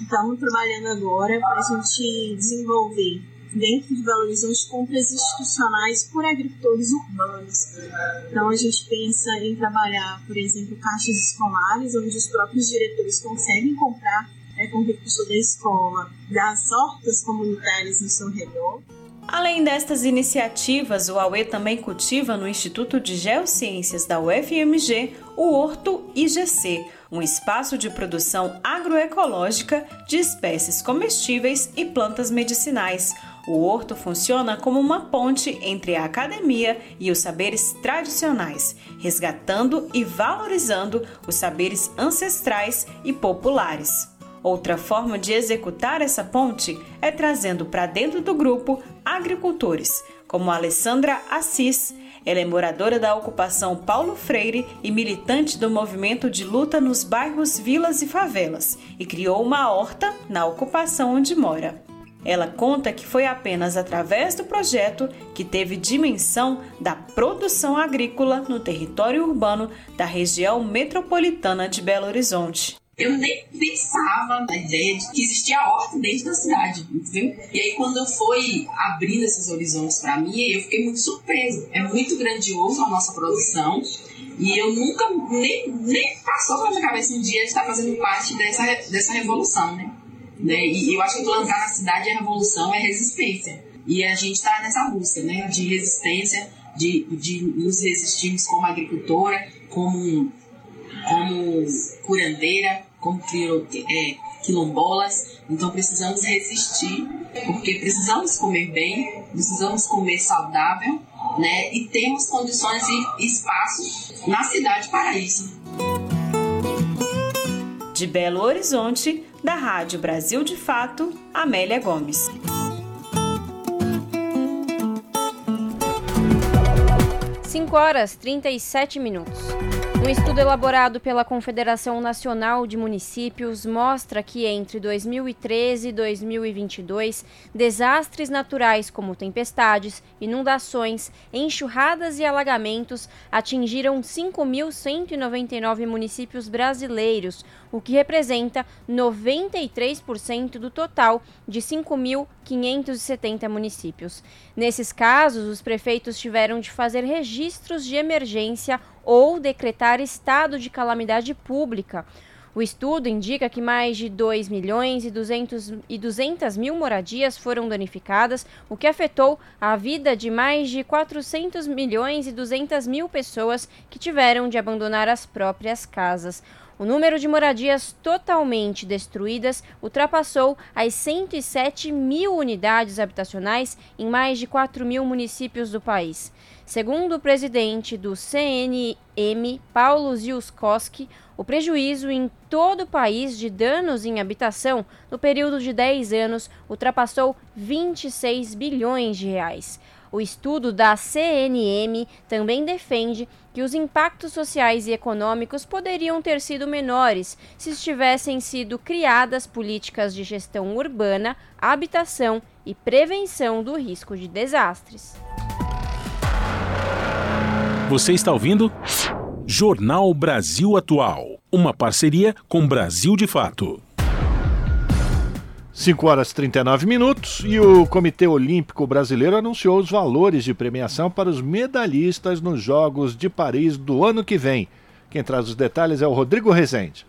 Estamos trabalhando agora para a gente desenvolver dentro de Belo Horizonte compras institucionais por agricultores urbanos. Então a gente pensa em trabalhar, por exemplo, caixas escolares, onde os próprios diretores conseguem comprar é, com recurso da escola, das hortas comunitárias no seu redor. Além destas iniciativas, o AUE também cultiva no Instituto de Geociências da UFMG o Horto IGC, um espaço de produção agroecológica de espécies comestíveis e plantas medicinais. O horto funciona como uma ponte entre a academia e os saberes tradicionais, resgatando e valorizando os saberes ancestrais e populares. Outra forma de executar essa ponte é trazendo para dentro do grupo agricultores, como Alessandra Assis. Ela é moradora da ocupação Paulo Freire e militante do movimento de luta nos bairros, vilas e favelas, e criou uma horta na ocupação onde mora. Ela conta que foi apenas através do projeto que teve dimensão da produção agrícola no território urbano da região metropolitana de Belo Horizonte eu nem pensava na ideia de que existia horta dentro da cidade, entendeu? E aí quando foi abrindo esses horizontes para mim, eu fiquei muito surpresa. É muito grandioso a nossa produção e eu nunca, nem, nem passou pela minha cabeça um dia estar fazendo parte dessa, dessa revolução, né? né? E eu acho que plantar na cidade é revolução, é resistência. E a gente está nessa busca, né? De resistência, de, de nos resistirmos como agricultora, como como curandeira, como é, quilombolas. Então precisamos resistir, porque precisamos comer bem, precisamos comer saudável, né? E temos condições e espaço na cidade para isso. De Belo Horizonte, da Rádio Brasil de Fato, Amélia Gomes. Cinco horas trinta e sete minutos. Um estudo elaborado pela Confederação Nacional de Municípios mostra que entre 2013 e 2022, desastres naturais como tempestades, inundações, enxurradas e alagamentos atingiram 5.199 municípios brasileiros, o que representa 93% do total de 5.570 municípios. Nesses casos, os prefeitos tiveram de fazer registros de emergência ou decretar estado de calamidade pública. O estudo indica que mais de 2 milhões e 200, e 200 mil moradias foram danificadas, o que afetou a vida de mais de 400 milhões e 200 mil pessoas que tiveram de abandonar as próprias casas. O número de moradias totalmente destruídas ultrapassou as 107 mil unidades habitacionais em mais de 4 mil municípios do país. Segundo o presidente do CNM, Paulo Ziuskowski, o prejuízo em todo o país de danos em habitação no período de 10 anos ultrapassou 26 bilhões de reais. O estudo da CNM também defende que os impactos sociais e econômicos poderiam ter sido menores se tivessem sido criadas políticas de gestão urbana, habitação e prevenção do risco de desastres. Você está ouvindo? Jornal Brasil Atual, uma parceria com Brasil de Fato. 5 horas e 39 minutos e o Comitê Olímpico Brasileiro anunciou os valores de premiação para os medalhistas nos Jogos de Paris do ano que vem. Quem traz os detalhes é o Rodrigo Rezende.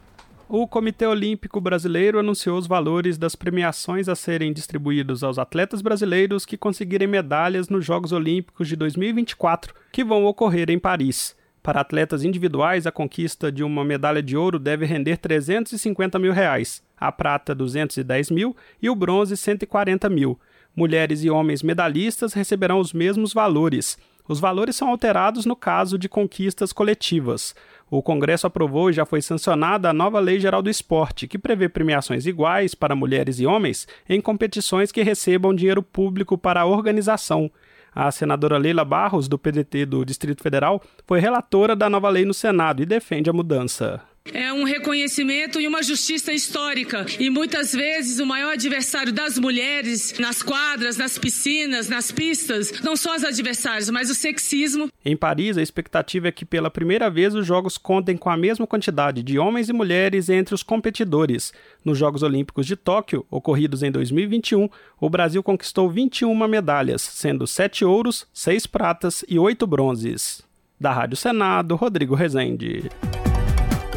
O Comitê Olímpico Brasileiro anunciou os valores das premiações a serem distribuídos aos atletas brasileiros que conseguirem medalhas nos Jogos Olímpicos de 2024, que vão ocorrer em Paris. Para atletas individuais, a conquista de uma medalha de ouro deve render 350 mil reais, a prata 210 mil e o bronze 140 mil. Mulheres e homens medalhistas receberão os mesmos valores. Os valores são alterados no caso de conquistas coletivas. O Congresso aprovou e já foi sancionada a nova Lei Geral do Esporte, que prevê premiações iguais para mulheres e homens em competições que recebam dinheiro público para a organização. A senadora Leila Barros, do PDT do Distrito Federal, foi relatora da nova lei no Senado e defende a mudança. É um reconhecimento e uma justiça histórica. E muitas vezes o maior adversário das mulheres nas quadras, nas piscinas, nas pistas, não são os adversários, mas o sexismo. Em Paris, a expectativa é que pela primeira vez os Jogos contem com a mesma quantidade de homens e mulheres entre os competidores. Nos Jogos Olímpicos de Tóquio, ocorridos em 2021, o Brasil conquistou 21 medalhas, sendo 7 ouros, 6 pratas e 8 bronzes. Da Rádio Senado, Rodrigo Rezende.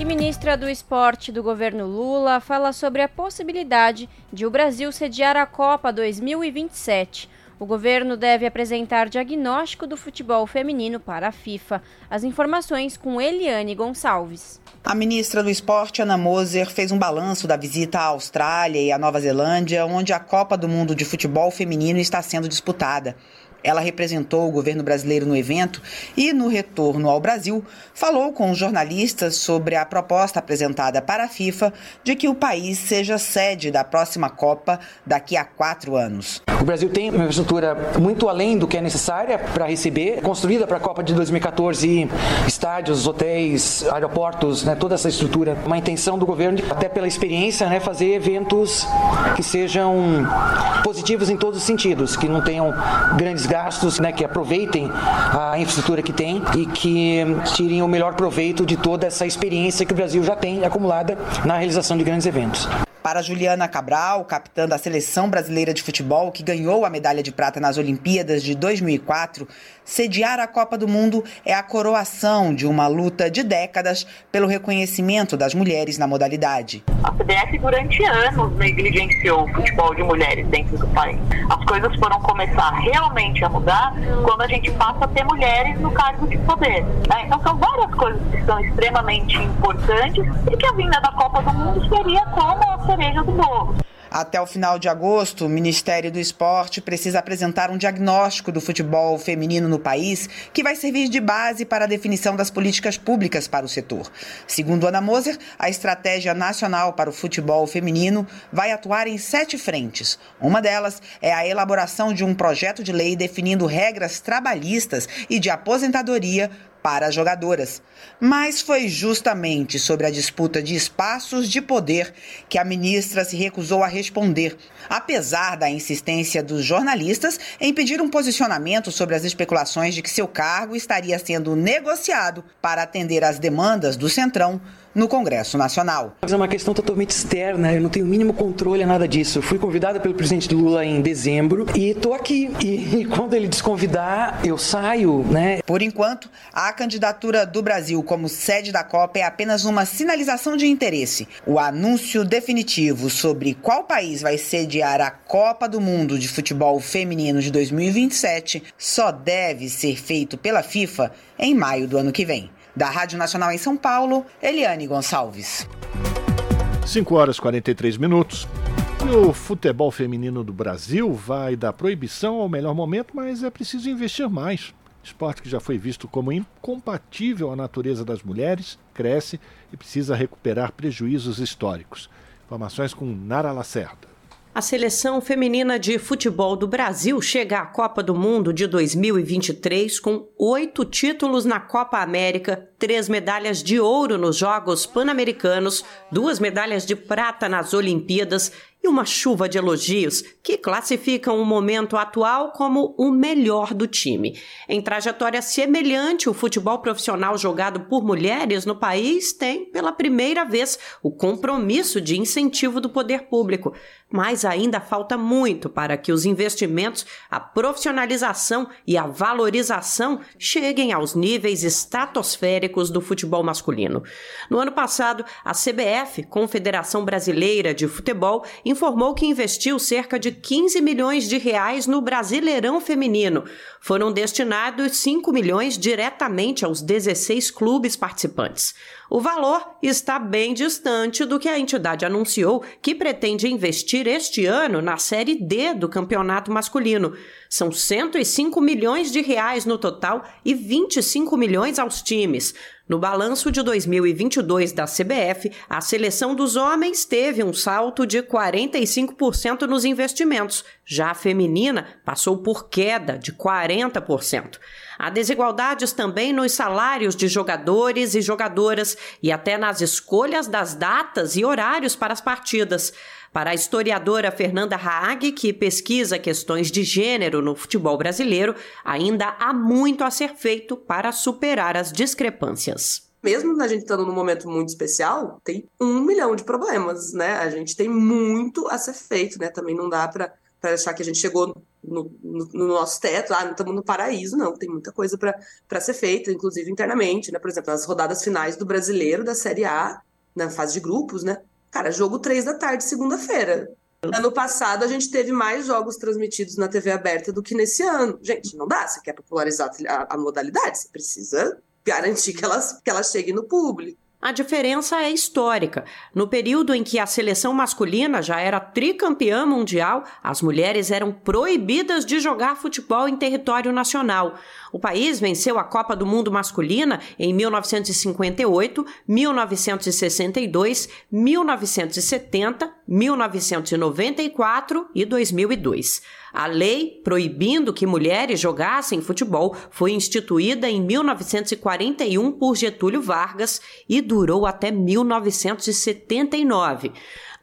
Ministra do Esporte do governo Lula fala sobre a possibilidade de o Brasil sediar a Copa 2027. O governo deve apresentar diagnóstico do futebol feminino para a FIFA. As informações com Eliane Gonçalves. A ministra do Esporte, Ana Moser, fez um balanço da visita à Austrália e à Nova Zelândia, onde a Copa do Mundo de Futebol Feminino está sendo disputada. Ela representou o governo brasileiro no evento e, no retorno ao Brasil, falou com jornalistas sobre a proposta apresentada para a FIFA de que o país seja sede da próxima Copa daqui a quatro anos. O Brasil tem uma infraestrutura muito além do que é necessária para receber, construída para a Copa de 2014, estádios, hotéis, aeroportos, né, toda essa estrutura. Uma intenção do governo, até pela experiência, né, fazer eventos que sejam positivos em todos os sentidos, que não tenham grandes gastos, né, que aproveitem a infraestrutura que tem e que tirem o melhor proveito de toda essa experiência que o Brasil já tem acumulada na realização de grandes eventos. Para Juliana Cabral, capitã da seleção brasileira de futebol, que ganhou a medalha de prata nas Olimpíadas de 2004, sediar a Copa do Mundo é a coroação de uma luta de décadas pelo reconhecimento das mulheres na modalidade. A CBF durante anos negligenciou o futebol de mulheres dentro do país. As coisas foram começar realmente a mudar quando a gente passa a ter mulheres no cargo de poder. Né? Então são várias coisas que são extremamente importantes e que a vinda da Copa do Mundo seria como a do bolo. Até o final de agosto, o Ministério do Esporte precisa apresentar um diagnóstico do futebol feminino no país, que vai servir de base para a definição das políticas públicas para o setor. Segundo Ana Moser, a Estratégia Nacional para o Futebol Feminino vai atuar em sete frentes. Uma delas é a elaboração de um projeto de lei definindo regras trabalhistas e de aposentadoria para as jogadoras. Mas foi justamente sobre a disputa de espaços de poder que a ministra se recusou a responder, apesar da insistência dos jornalistas em pedir um posicionamento sobre as especulações de que seu cargo estaria sendo negociado para atender às demandas do Centrão no Congresso Nacional. É uma questão totalmente externa, eu não tenho o mínimo controle a nada disso. Eu fui convidada pelo presidente Lula em dezembro e estou aqui. E, e, quando ele desconvidar, eu saio, né? Por enquanto, a candidatura do Brasil como sede da Copa é apenas uma sinalização de interesse. O anúncio definitivo sobre qual país vai sediar a Copa do Mundo de Futebol Feminino de 2027 só deve ser feito pela FIFA em maio do ano que vem. Da Rádio Nacional em São Paulo, Eliane Gonçalves. 5 horas e 43 minutos. E o futebol feminino do Brasil vai da proibição ao melhor momento, mas é preciso investir mais. Esporte que já foi visto como incompatível à natureza das mulheres, cresce e precisa recuperar prejuízos históricos. Informações com Nara Lacerda. A seleção feminina de futebol do Brasil chega à Copa do Mundo de 2023 com oito títulos na Copa América, três medalhas de ouro nos Jogos Pan-Americanos, duas medalhas de prata nas Olimpíadas uma chuva de elogios que classificam o momento atual como o melhor do time. Em trajetória semelhante, o futebol profissional jogado por mulheres no país tem, pela primeira vez, o compromisso de incentivo do poder público. Mas ainda falta muito para que os investimentos, a profissionalização e a valorização cheguem aos níveis estratosféricos do futebol masculino. No ano passado, a CBF, Confederação Brasileira de Futebol, que investiu cerca de 15 milhões de reais no Brasileirão Feminino. Foram destinados 5 milhões diretamente aos 16 clubes participantes. O valor está bem distante do que a entidade anunciou que pretende investir este ano na Série D do campeonato masculino. São 105 milhões de reais no total e 25 milhões aos times. No balanço de 2022 da CBF, a seleção dos homens teve um salto de 45% nos investimentos. Já a feminina passou por queda de 40%. Há desigualdades também nos salários de jogadores e jogadoras e até nas escolhas das datas e horários para as partidas. Para a historiadora Fernanda Haag, que pesquisa questões de gênero no futebol brasileiro, ainda há muito a ser feito para superar as discrepâncias mesmo a gente estando num momento muito especial, tem um milhão de problemas, né? A gente tem muito a ser feito, né? Também não dá para achar que a gente chegou no, no, no, nosso teto, ah, não estamos no paraíso, não, tem muita coisa para ser feita, inclusive internamente, né? Por exemplo, nas rodadas finais do brasileiro, da Série A, na fase de grupos, né? Cara, jogo três da tarde, segunda-feira. Ano passado a gente teve mais jogos transmitidos na TV aberta do que nesse ano. Gente, não dá. Você quer popularizar a, a modalidade, você precisa garantir que ela, que ela chegue no público. A diferença é histórica. No período em que a seleção masculina já era tricampeã mundial, as mulheres eram proibidas de jogar futebol em território nacional. O país venceu a Copa do Mundo masculina em 1958, 1962, 1970, 1994 e 2002. A lei proibindo que mulheres jogassem futebol foi instituída em 1941 por Getúlio Vargas e durou até 1979.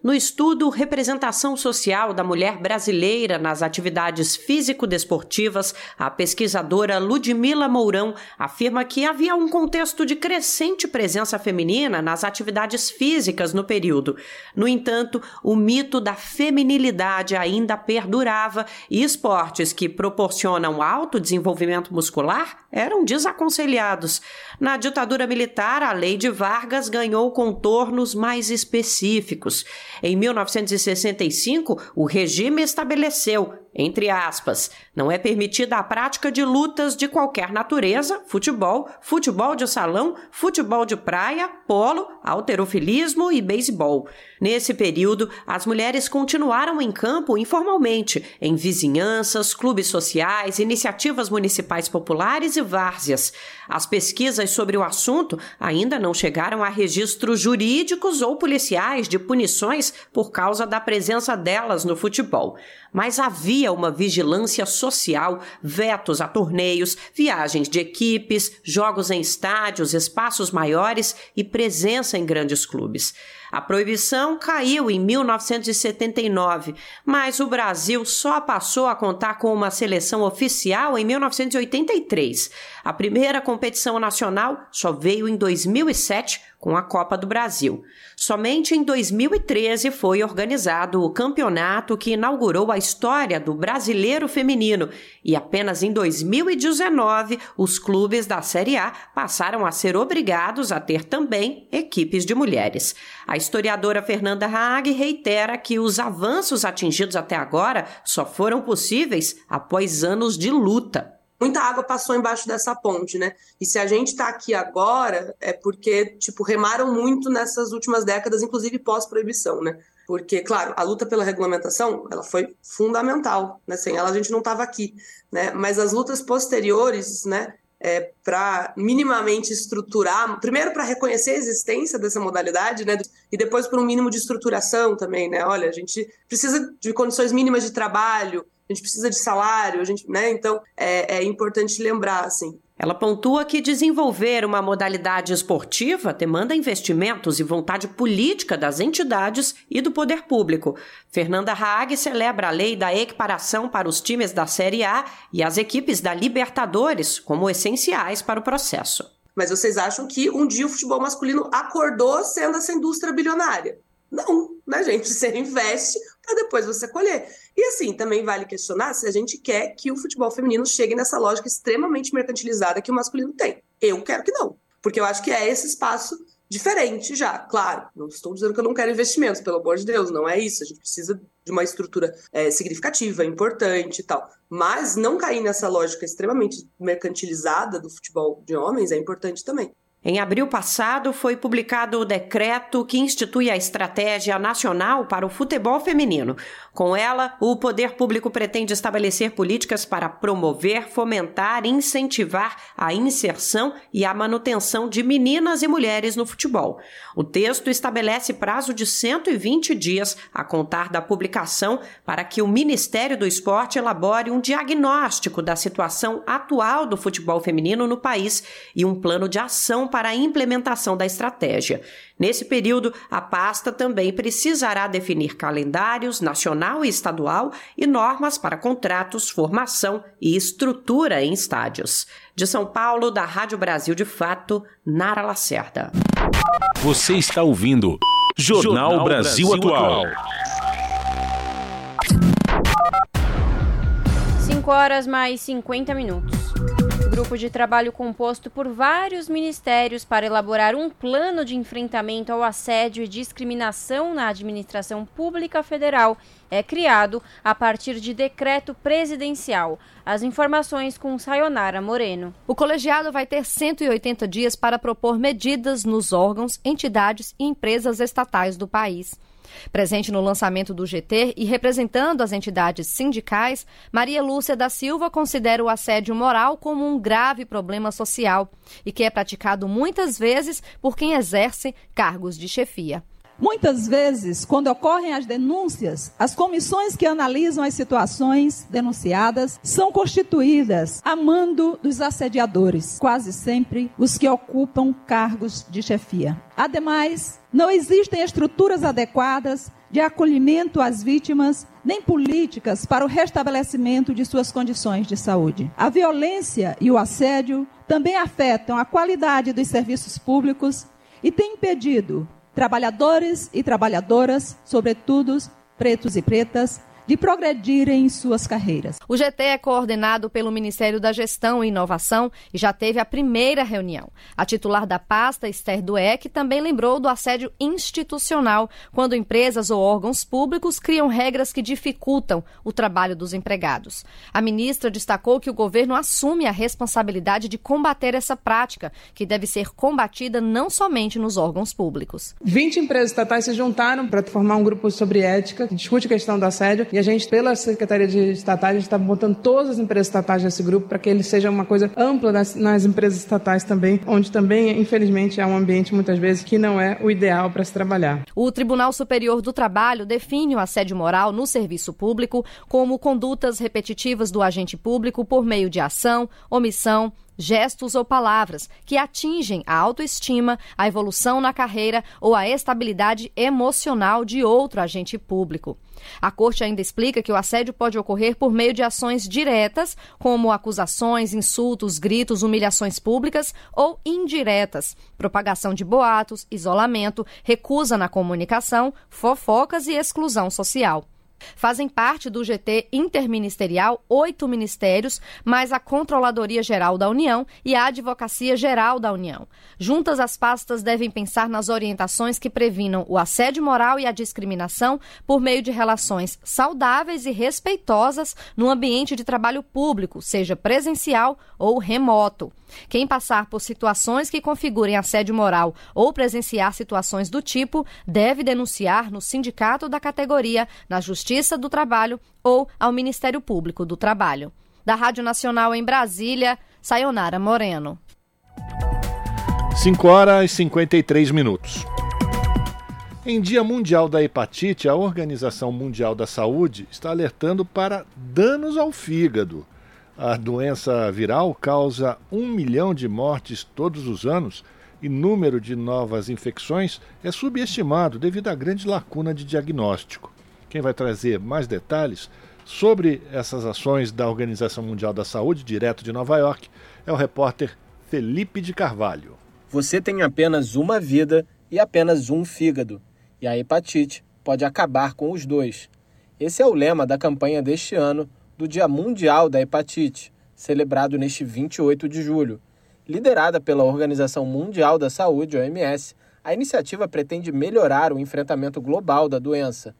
No estudo Representação Social da Mulher Brasileira nas Atividades Físico-Desportivas, a pesquisadora Ludmila Mourão afirma que havia um contexto de crescente presença feminina nas atividades físicas no período. No entanto, o mito da feminilidade ainda perdurava e esportes que proporcionam alto desenvolvimento muscular eram desaconselhados. Na ditadura militar, a lei de Vargas ganhou contornos mais específicos. Em 1965, o regime estabeleceu, entre aspas, não é permitida a prática de lutas de qualquer natureza, futebol, futebol de salão, futebol de praia, polo, alterofilismo e beisebol. Nesse período, as mulheres continuaram em campo informalmente, em vizinhanças, clubes sociais, iniciativas municipais populares e várzeas. As pesquisas sobre o assunto ainda não chegaram a registros jurídicos ou policiais de punições por causa da presença delas no futebol. Mas havia uma vigilância social, vetos a torneios, viagens de equipes, jogos em estádios, espaços maiores e presença em grandes clubes. A proibição caiu em 1979, mas o Brasil só passou a contar com uma seleção oficial em 1983. A primeira competição nacional só veio em 2007 com a Copa do Brasil. Somente em 2013 foi organizado o campeonato que inaugurou a história do brasileiro feminino e apenas em 2019 os clubes da Série A passaram a ser obrigados a ter também equipes de mulheres. A historiadora Fernanda Haag reitera que os avanços atingidos até agora só foram possíveis após anos de luta muita água passou embaixo dessa ponte, né? E se a gente está aqui agora, é porque, tipo, remaram muito nessas últimas décadas, inclusive pós-proibição, né? Porque, claro, a luta pela regulamentação, ela foi fundamental, né? Sem ela a gente não estava aqui, né? Mas as lutas posteriores, né? É, para minimamente estruturar, primeiro para reconhecer a existência dessa modalidade, né, e depois para um mínimo de estruturação também, né, olha, a gente precisa de condições mínimas de trabalho, a gente precisa de salário, a gente, né? Então é, é importante lembrar, assim, Ela pontua que desenvolver uma modalidade esportiva demanda investimentos e vontade política das entidades e do poder público. Fernanda Haag celebra a lei da equiparação para os times da Série A e as equipes da Libertadores como essenciais para o processo. Mas vocês acham que um dia o futebol masculino acordou sendo essa indústria bilionária? Não, né, gente? Você investe para depois você colher. E assim, também vale questionar se a gente quer que o futebol feminino chegue nessa lógica extremamente mercantilizada que o masculino tem. Eu quero que não, porque eu acho que é esse espaço diferente já, claro. Não estou dizendo que eu não quero investimentos, pelo amor de Deus, não é isso. A gente precisa de uma estrutura é, significativa, importante e tal. Mas não cair nessa lógica extremamente mercantilizada do futebol de homens é importante também. Em abril passado, foi publicado o decreto que institui a Estratégia Nacional para o Futebol Feminino. Com ela, o poder público pretende estabelecer políticas para promover, fomentar e incentivar a inserção e a manutenção de meninas e mulheres no futebol. O texto estabelece prazo de 120 dias a contar da publicação para que o Ministério do Esporte elabore um diagnóstico da situação atual do futebol feminino no país e um plano de ação para a implementação da estratégia. Nesse período, a pasta também precisará definir calendários nacional e estadual e normas para contratos, formação e estrutura em estádios. De São Paulo, da Rádio Brasil de Fato, Nara Lacerda. Você está ouvindo Jornal, Jornal Brasil, Brasil Atual. 5 horas mais 50 minutos grupo de trabalho composto por vários ministérios para elaborar um plano de enfrentamento ao assédio e discriminação na administração pública federal é criado a partir de decreto presidencial. As informações com Sayonara Moreno. O colegiado vai ter 180 dias para propor medidas nos órgãos, entidades e empresas estatais do país. Presente no lançamento do GT e representando as entidades sindicais, Maria Lúcia da Silva considera o assédio moral como um grave problema social e que é praticado muitas vezes por quem exerce cargos de chefia. Muitas vezes, quando ocorrem as denúncias, as comissões que analisam as situações denunciadas são constituídas a mando dos assediadores, quase sempre os que ocupam cargos de chefia. Ademais, não existem estruturas adequadas de acolhimento às vítimas, nem políticas para o restabelecimento de suas condições de saúde. A violência e o assédio também afetam a qualidade dos serviços públicos e têm impedido trabalhadores e trabalhadoras, sobretudo pretos e pretas, de progredirem em suas carreiras. O GT é coordenado pelo Ministério da Gestão e Inovação e já teve a primeira reunião. A titular da pasta, Esther Dueck, também lembrou do assédio institucional, quando empresas ou órgãos públicos criam regras que dificultam o trabalho dos empregados. A ministra destacou que o governo assume a responsabilidade de combater essa prática, que deve ser combatida não somente nos órgãos públicos. 20 empresas estatais se juntaram para formar um grupo sobre ética que discute a questão do assédio e a gente, pela Secretaria de Estatais, a gente está botando todas as empresas estatais nesse grupo para que ele seja uma coisa ampla nas, nas empresas estatais também, onde também, infelizmente, é um ambiente muitas vezes que não é o ideal para se trabalhar. O Tribunal Superior do Trabalho define o assédio moral no serviço público como condutas repetitivas do agente público por meio de ação, omissão, gestos ou palavras que atingem a autoestima, a evolução na carreira ou a estabilidade emocional de outro agente público. A Corte ainda explica que o assédio pode ocorrer por meio de ações diretas, como acusações, insultos, gritos, humilhações públicas, ou indiretas, propagação de boatos, isolamento, recusa na comunicação, fofocas e exclusão social. Fazem parte do GT interministerial oito ministérios, mais a Controladoria Geral da União e a Advocacia Geral da União. Juntas, as pastas devem pensar nas orientações que previnam o assédio moral e a discriminação por meio de relações saudáveis e respeitosas no ambiente de trabalho público, seja presencial ou remoto. Quem passar por situações que configurem assédio moral ou presenciar situações do tipo deve denunciar no sindicato da categoria, na Justiça do Trabalho ou ao Ministério Público do Trabalho. Da Rádio Nacional em Brasília, Sayonara Moreno. 5 horas e 53 minutos. Em Dia Mundial da Hepatite, a Organização Mundial da Saúde está alertando para danos ao fígado. A doença viral causa um milhão de mortes todos os anos e número de novas infecções é subestimado devido à grande lacuna de diagnóstico. Quem vai trazer mais detalhes sobre essas ações da Organização Mundial da Saúde, direto de Nova York, é o repórter Felipe de Carvalho. Você tem apenas uma vida e apenas um fígado, e a hepatite pode acabar com os dois. Esse é o lema da campanha deste ano do Dia Mundial da Hepatite, celebrado neste 28 de julho. Liderada pela Organização Mundial da Saúde, OMS, a iniciativa pretende melhorar o enfrentamento global da doença.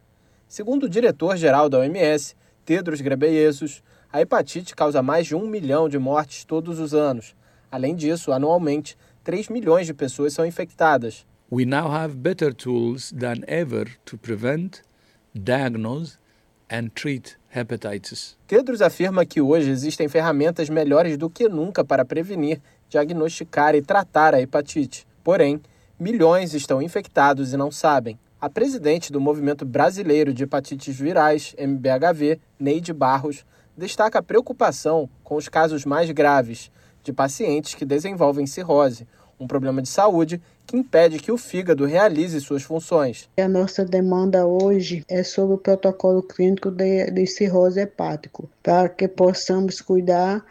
Segundo o diretor-geral da OMS, Tedros Ghebreyesus, a hepatite causa mais de um milhão de mortes todos os anos. Além disso, anualmente, 3 milhões de pessoas são infectadas. We now have better tools than ever to prevent, diagnose and treat hepatitis. Tedros afirma que hoje existem ferramentas melhores do que nunca para prevenir, diagnosticar e tratar a hepatite. Porém, milhões estão infectados e não sabem. A presidente do Movimento Brasileiro de Hepatites Virais, MBHV, Neide Barros, destaca a preocupação com os casos mais graves de pacientes que desenvolvem cirrose, um problema de saúde que impede que o fígado realize suas funções. A nossa demanda hoje é sobre o protocolo clínico de, de cirrose hepático, para que possamos cuidar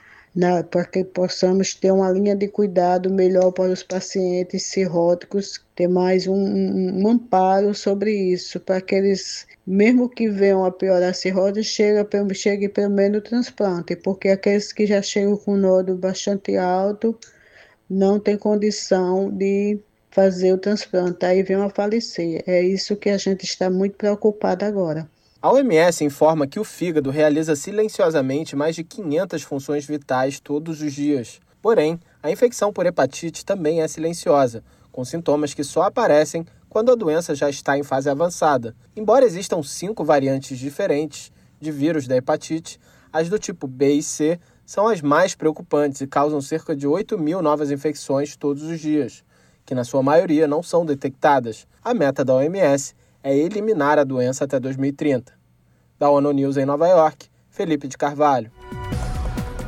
para que possamos ter uma linha de cuidado melhor para os pacientes cirróticos, ter mais um, um, amparo sobre isso, para que eles, mesmo que venham a piorar a cirrose, chegue, chegue pelo menos o transplante, porque aqueles que já chegam com nódulo bastante alto não têm condição de fazer o transplante, aí vem a falecer. É isso que a gente está muito preocupado agora. A OMS informa que o fígado realiza silenciosamente mais de 500 funções vitais todos os dias. Porém, a infecção por hepatite também é silenciosa, com sintomas que só aparecem quando a doença já está em fase avançada. Embora existam cinco variantes diferentes de vírus da hepatite, as do tipo B e C são as mais preocupantes e causam cerca de 8 mil novas infecções todos os dias, que na sua maioria não são detectadas. A meta da OMS é eliminar a doença até 2030. Da ONU News em Nova York, Felipe de Carvalho.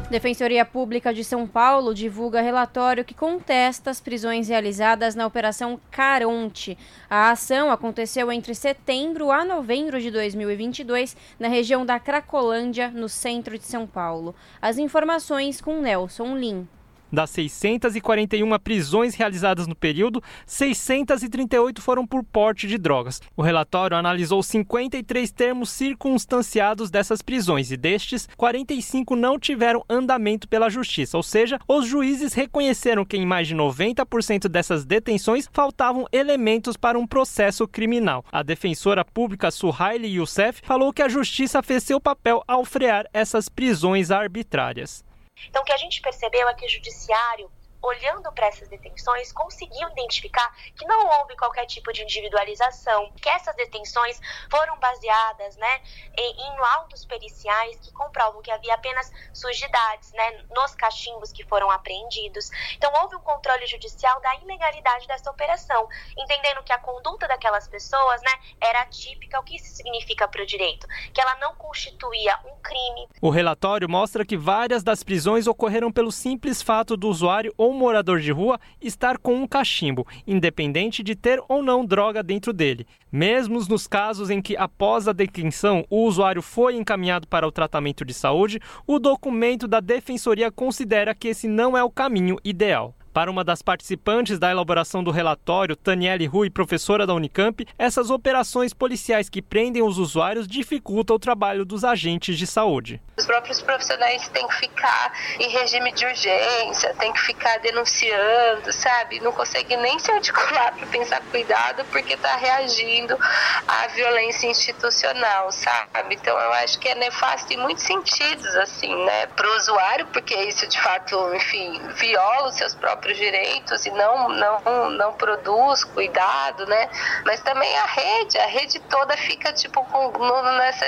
Defensoria Pública de São Paulo divulga relatório que contesta as prisões realizadas na Operação Caronte. A ação aconteceu entre setembro a novembro de 2022 na região da Cracolândia, no centro de São Paulo. As informações com Nelson Lim. Das 641 prisões realizadas no período, 638 foram por porte de drogas. O relatório analisou 53 termos circunstanciados dessas prisões e destes, 45 não tiveram andamento pela justiça, ou seja, os juízes reconheceram que em mais de 90% dessas detenções faltavam elementos para um processo criminal. A defensora pública Suhaili Youssef falou que a justiça fez seu papel ao frear essas prisões arbitrárias. Então, o que a gente percebeu é que o judiciário olhando para essas detenções, conseguiu identificar que não houve qualquer tipo de individualização, que essas detenções foram baseadas né, em, laudos periciais que comprovam que havia apenas sujidades né, nos cachimbos que foram apreendidos. Então, houve um controle judicial da ilegalidade dessa operação, entendendo que a conduta daquelas pessoas né, era atípica. O que isso significa para o direito? Que ela não constituía um crime. O relatório mostra que várias das prisões ocorreram pelo simples fato do usuário ou morador de rua estar com um cachimbo, independente de ter ou não droga dentro dele. Mesmo nos casos em que, após a detenção, o usuário foi encaminhado para o tratamento de saúde, o documento da Defensoria considera que esse não é o caminho ideal. Para uma das participantes da elaboração do relatório, Taniele Rui, professora da Unicamp, essas operações policiais que prendem os usuários dificultam o trabalho dos agentes de saúde. Os próprios profissionais têm que ficar em regime de urgência, têm que ficar denunciando, sabe? Não consegue nem se articular para pensar cuidado porque está reagindo à violência institucional, sabe? Então eu acho que é nefasto em muitos sentidos, assim, né? Para o usuário, porque isso de fato, enfim, viola os seus próprios próprios direitos e não, não, não produz cuidado, né? Mas também a rede, a rede toda fica tipo com, nessa,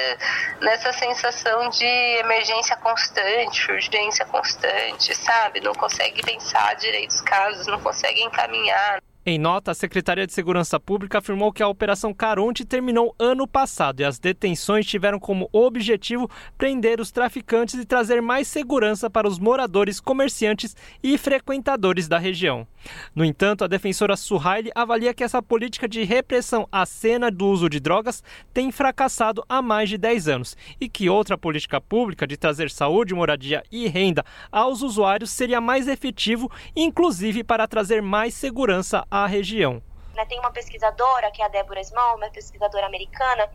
nessa sensação de emergência constante, urgência constante, sabe? Não consegue pensar direito os casos, não consegue encaminhar. Em nota, a Secretaria de Segurança Pública afirmou que a Operação Caronte terminou ano passado e as detenções tiveram como objetivo prender os traficantes e trazer mais segurança para os moradores, comerciantes e frequentadores da região. No entanto, a defensora Suhaili avalia que essa política de repressão à cena do uso de drogas tem fracassado há mais de 10 anos e que outra política pública de trazer saúde, moradia e renda aos usuários seria mais efetivo, inclusive para trazer mais segurança à região. Né, tem uma pesquisadora, que é a Débora Small, uma pesquisadora americana,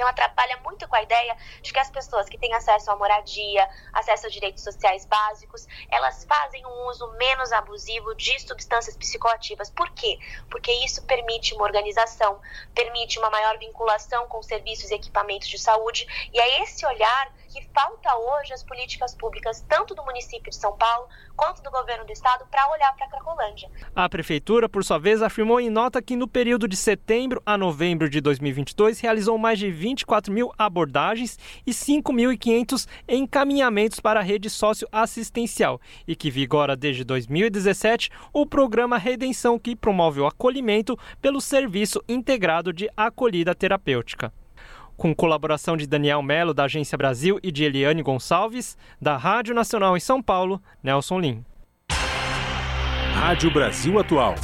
ela trabalha muito com a ideia de que as pessoas que têm acesso à moradia, acesso a direitos sociais básicos, elas fazem um uso menos abusivo de substâncias psicoativas. Por quê? Porque isso permite uma organização, permite uma maior vinculação com serviços e equipamentos de saúde, e é esse olhar que falta hoje as políticas públicas, tanto do município de São Paulo quanto do governo do estado, para olhar para a Cracolândia. A prefeitura, por sua vez, afirmou em nota que no período de setembro a novembro de 2022 realizou mais de 24 mil abordagens e 5.500 encaminhamentos para a rede socioassistencial e que vigora desde 2017 o programa Redenção, que promove o acolhimento pelo Serviço Integrado de Acolhida Terapêutica com colaboração de Daniel Melo, da Agência Brasil, e de Eliane Gonçalves, da Rádio Nacional em São Paulo, Nelson Lim. Rádio Brasil Atual.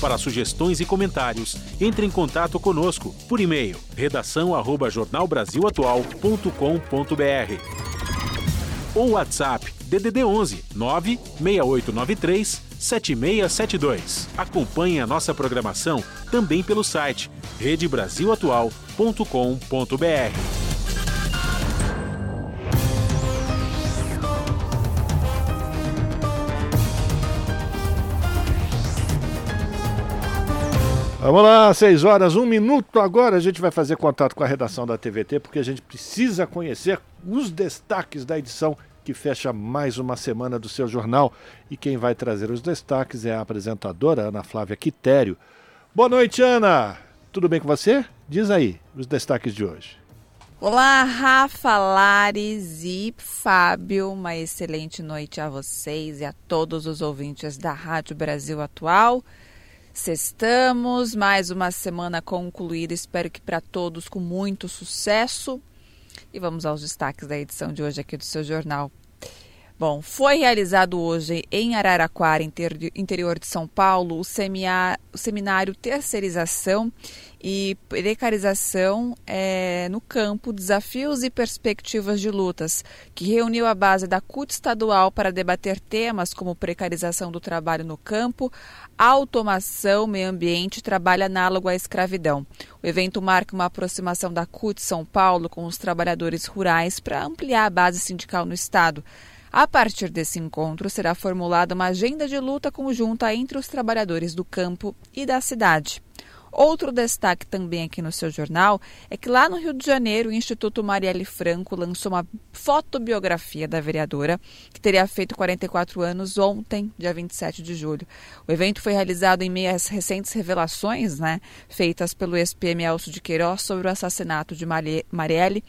Para sugestões e comentários, entre em contato conosco por e-mail redação@jornalbrasilatual.com.br ou WhatsApp DDD 11 96893 7672. Acompanhe a nossa programação também pelo site redebrasilatual.com.br. Vamos lá, 6 horas, um minuto. Agora a gente vai fazer contato com a redação da TVT, porque a gente precisa conhecer os destaques da edição que fecha mais uma semana do seu jornal. E quem vai trazer os destaques é a apresentadora Ana Flávia Quitério. Boa noite, Ana! Tudo bem com você? Diz aí os destaques de hoje. Olá, Rafa, Lares e Fábio. Uma excelente noite a vocês e a todos os ouvintes da Rádio Brasil Atual. Sextamos, mais uma semana concluída. Espero que para todos com muito sucesso. E vamos aos destaques da edição de hoje aqui do seu jornal. Bom, foi realizado hoje em Araraquara, interior de São Paulo, o, seminário Terceirização e Precarização é, no Campo, Desafios e Perspectivas de Lutas, que reuniu a base da CUT estadual para debater temas como precarização do trabalho no campo, automação, meio ambiente e trabalho análogo à escravidão. O evento marca uma aproximação da CUT São Paulo com os trabalhadores rurais para ampliar a base sindical no estado. A partir desse encontro, será formulada uma agenda de luta conjunta entre os trabalhadores do campo e da cidade. Outro destaque também aqui no seu jornal é que lá no Rio de Janeiro, o Instituto Marielle Franco lançou uma fotobiografia da vereadora, que teria feito 44 anos ontem, dia 27 de julho. O evento foi realizado em meio às recentes revelações né, feitas pelo ex-PM Elcio de Queiroz sobre o assassinato de Marielle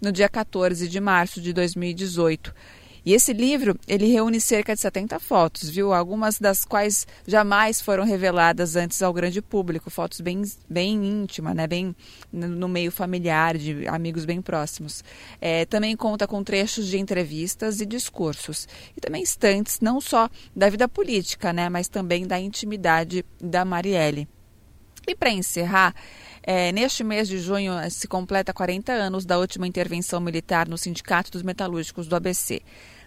no dia 14 de março de 2018. E esse livro, ele reúne cerca de 70 fotos, viu? Algumas das quais jamais foram reveladas antes ao grande público, fotos bem, bem íntimas, né? Bem no meio familiar, de amigos bem próximos. É, também conta com trechos de entrevistas e discursos. E também instantes, não só da vida política, né? Mas também da intimidade da Marielle. E para encerrar, é, neste mês de junho se completa 40 anos da última intervenção militar no Sindicato dos Metalúrgicos do ABC.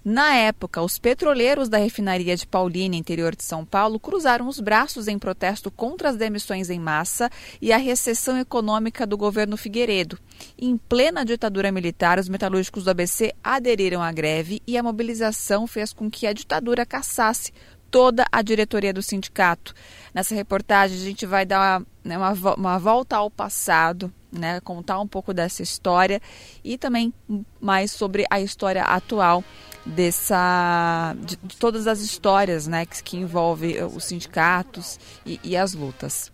Na época, os petroleiros da refinaria de Paulínia, interior de São Paulo, cruzaram os braços em protesto contra as demissões em massa e a recessão econômica do governo Figueiredo. Em plena ditadura militar, os metalúrgicos do ABC aderiram à greve e a mobilização fez com que a ditadura caçasse toda a diretoria do sindicato. Nessa reportagem, a gente vai dar uma, né, uma, uma volta ao passado, né, contar um pouco dessa história e também mais sobre a história atual dessa de, de todas as histórias né, que, que envolvem os sindicatos e, e as lutas.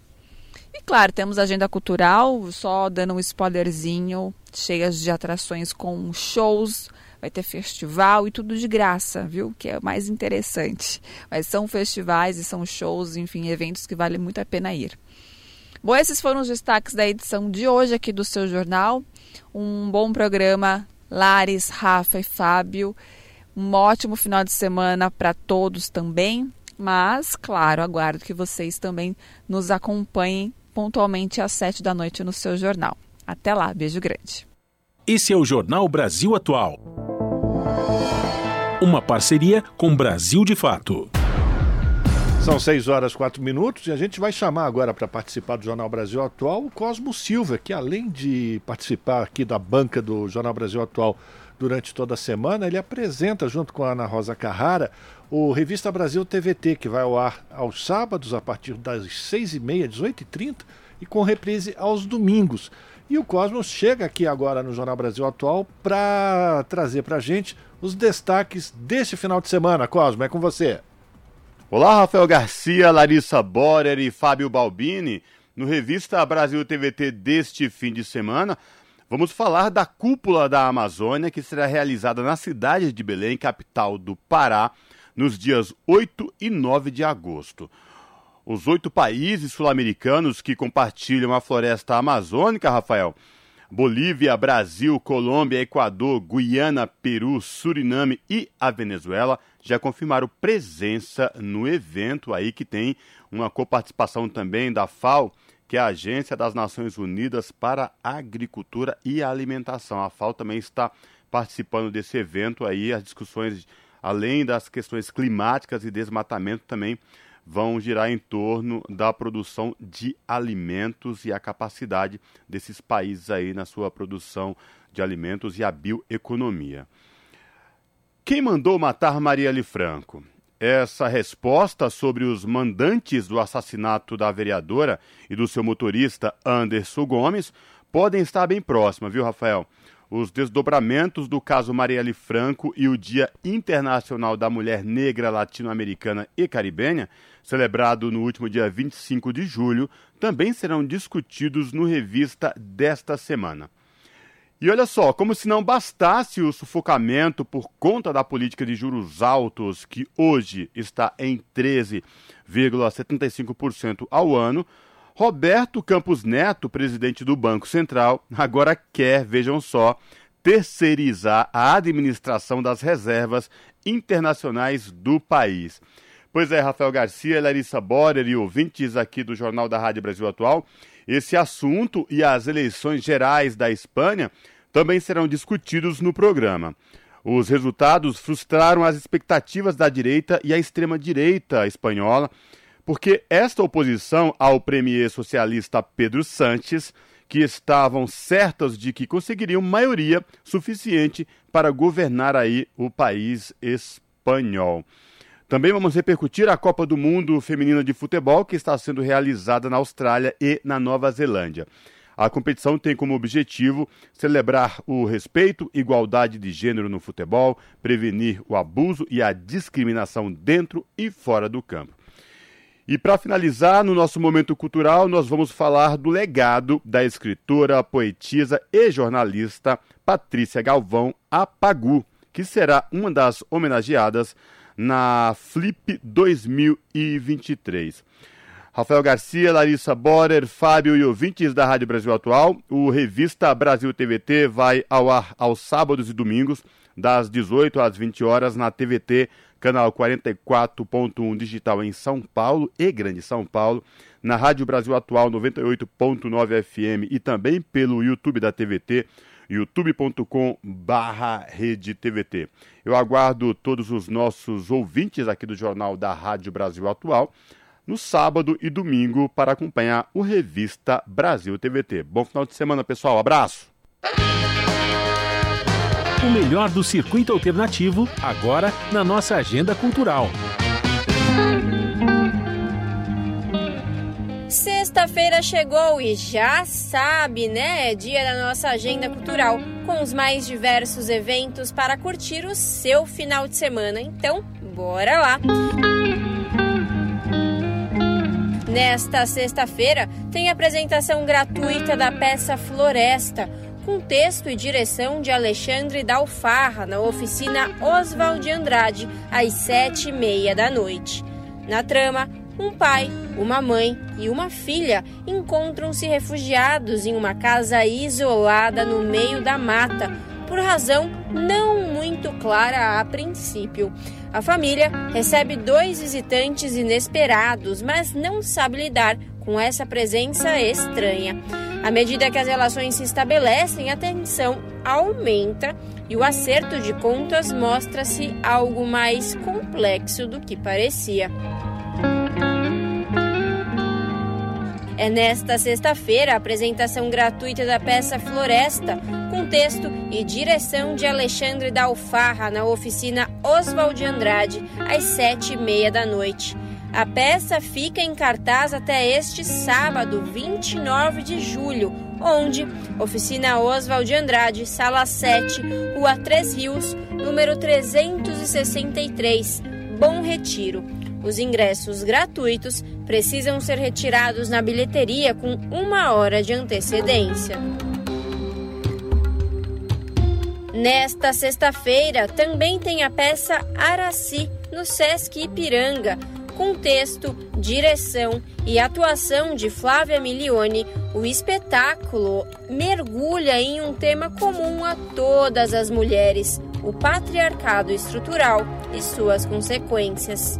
E claro, temos agenda cultural, só dando um spoilerzinho, cheias de atrações com shows vai ter festival e tudo de graça, viu? Que é o mais interessante. Mas são festivais e são shows, enfim, eventos que vale muito a pena ir. Bom, esses foram os destaques da edição de hoje aqui do seu jornal. Um bom programa, Lares, Rafa e Fábio. Um ótimo final de semana para todos também. Mas, claro, aguardo que vocês também nos acompanhem pontualmente às sete da noite no seu jornal. Até lá, beijo grande. Esse é o Jornal Brasil Atual. Uma parceria com Brasil de Fato. São 6 horas 4 minutos e a gente vai chamar agora para participar do Jornal Brasil Atual o Cosmo Silva, que além de participar aqui da banca do Jornal Brasil Atual durante toda a semana, ele apresenta, junto com a Ana Rosa Carrara, o Revista Brasil TVT, que vai ao ar aos sábados a partir das 6h30, 18h30 e com reprise aos domingos. E o Cosmos chega aqui agora no Jornal Brasil Atual para trazer para a gente os destaques deste final de semana. Cosmo, é com você. Olá, Rafael Garcia, Larissa Borer e Fábio Balbini. No Revista Brasil TVT deste fim de semana, vamos falar da cúpula da Amazônia que será realizada na cidade de Belém, capital do Pará, nos dias 8 e 9 de agosto. Os oito países sul-americanos que compartilham a floresta amazônica, Rafael, Bolívia, Brasil, Colômbia, Equador, Guiana, Peru, Suriname e a Venezuela já confirmaram presença no evento aí que tem uma coparticipação também da FAO, que é a Agência das Nações Unidas para Agricultura e Alimentação. A FAO também está participando desse evento aí, as discussões além das questões climáticas e desmatamento também vão girar em torno da produção de alimentos e a capacidade desses países aí na sua produção de alimentos e a bioeconomia. Quem mandou matar Marielle Franco? Essa resposta sobre os mandantes do assassinato da vereadora e do seu motorista Anderson Gomes podem estar bem próxima, viu, Rafael? Os desdobramentos do caso Marielle Franco e o Dia Internacional da Mulher Negra Latino-Americana e Caribenha, celebrado no último dia 25 de julho, também serão discutidos no revista desta semana. E olha só, como se não bastasse o sufocamento por conta da política de juros altos, que hoje está em 13,75% ao ano, Roberto Campos Neto, presidente do Banco Central, agora quer, vejam só, terceirizar a administração das reservas internacionais do país. Pois é, Rafael Garcia, Larissa Borer e ouvintes aqui do Jornal da Rádio Brasil Atual, esse assunto e as eleições gerais da Espanha também serão discutidos no programa. Os resultados frustraram as expectativas da direita e a extrema-direita espanhola porque esta oposição ao premier socialista Pedro Sanches, que estavam certas de que conseguiriam maioria suficiente para governar aí o país espanhol. Também vamos repercutir a Copa do Mundo Feminina de Futebol, que está sendo realizada na Austrália e na Nova Zelândia. A competição tem como objetivo celebrar o respeito, igualdade de gênero no futebol, prevenir o abuso e a discriminação dentro e fora do campo. E para finalizar, no nosso momento cultural, nós vamos falar do legado da escritora, poetisa e jornalista Patrícia Galvão Apagu, que será uma das homenageadas na Flip 2023. Rafael Garcia, Larissa Borer, Fábio e ouvintes da Rádio Brasil Atual, o Revista Brasil TVT vai ao ar aos sábados e domingos, das 18 às 20 horas, na TVT canal 44.1 digital em São Paulo e Grande São Paulo, na Rádio Brasil Atual 98.9 FM e também pelo YouTube da TVT, youtube.com barra TVT. Eu aguardo todos os nossos ouvintes aqui do Jornal da Rádio Brasil Atual no sábado e domingo para acompanhar o Revista Brasil TVT. Bom final de semana, pessoal. Abraço! O melhor do circuito alternativo, agora na nossa agenda cultural. Sexta-feira chegou e já sabe, né? É dia da nossa agenda cultural, com os mais diversos eventos para curtir o seu final de semana. Então, bora lá! Nesta sexta-feira tem apresentação gratuita da peça Floresta com texto e direção de Alexandre Dalfarra, na oficina Oswald Andrade, às sete e meia da noite. Na trama, um pai, uma mãe e uma filha encontram-se refugiados em uma casa isolada no meio da mata, por razão não muito clara a princípio. A família recebe dois visitantes inesperados, mas não sabe lidar com essa presença estranha. À medida que as relações se estabelecem, a tensão aumenta e o acerto de contas mostra-se algo mais complexo do que parecia. É nesta sexta-feira a apresentação gratuita da peça Floresta, com texto e direção de Alexandre Dalfarra na oficina Oswald Andrade, às sete e meia da noite. A peça fica em cartaz até este sábado, 29 de julho, onde Oficina Oswald Andrade, Sala 7, Rua Três Rios, número 363, Bom Retiro. Os ingressos gratuitos precisam ser retirados na bilheteria com uma hora de antecedência. Nesta sexta-feira também tem a peça Araci, no Sesc Ipiranga, com texto, direção e atuação de Flávia Milione, o espetáculo mergulha em um tema comum a todas as mulheres: o patriarcado estrutural e suas consequências.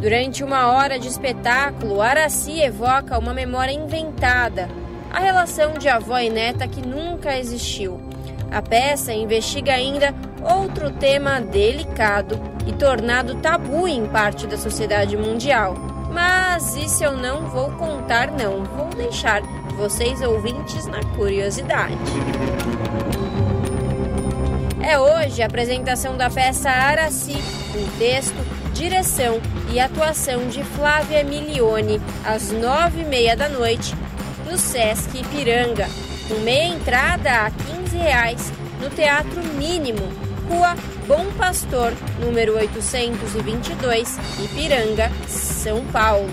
Durante uma hora de espetáculo, Araci evoca uma memória inventada, a relação de avó e neta que nunca existiu. A peça investiga ainda outro tema delicado e tornado tabu em parte da sociedade mundial. Mas isso eu não vou contar, não. Vou deixar vocês ouvintes na curiosidade. É hoje a apresentação da peça Araci, com texto, direção e atuação de Flávia Milione, às nove e meia da noite, no Sesc Ipiranga, com meia entrada a 15 reais, no Teatro Mínimo, Rua Bom Pastor, número 822, Ipiranga, São Paulo.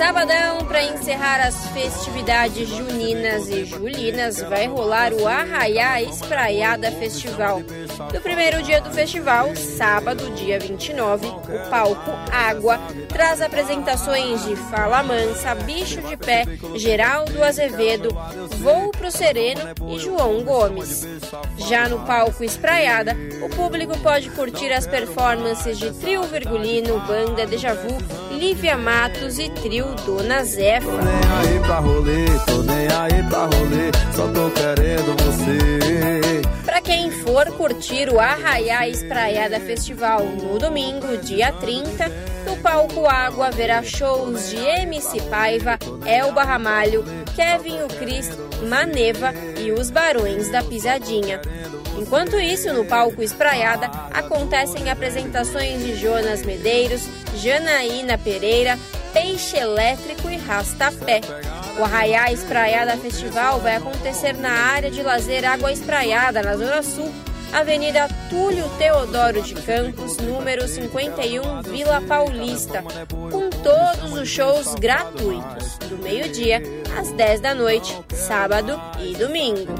Sabadão, para encerrar as festividades juninas e julinas, vai rolar o Arraiá Espraiada Festival. No primeiro dia do festival, sábado, dia 29, o palco Água traz apresentações de Fala Mansa, Bicho de Pé, Geraldo Azevedo, Voo pro Sereno e João Gomes. Já no palco Espraiada, o público pode curtir as performances de Trio Virgulino, Banda Deja Vu, Lívia Matos e Trio Dona Zefa. Tô nem aí pra rolê, tô nem aí pra rolê, só tô querendo você. Pra quem for curtir o Arraiá Espraiada Festival no domingo, dia 30, no palco Água haverá shows de MC Paiva, Elba Ramalho, Kevin o Cris, Maneva e os Barões da Pisadinha. Enquanto isso, no palco Espraiada, acontecem apresentações de Jonas Medeiros, Janaína Pereira, Peixe Elétrico e Rastapé. O Arraiá Espraiada Festival vai acontecer na área de lazer Água Espraiada, na Zona Sul, Avenida Túlio Teodoro de Campos, número 51, Vila Paulista, com todos os shows gratuitos, do meio-dia às 10 da noite, sábado e domingo.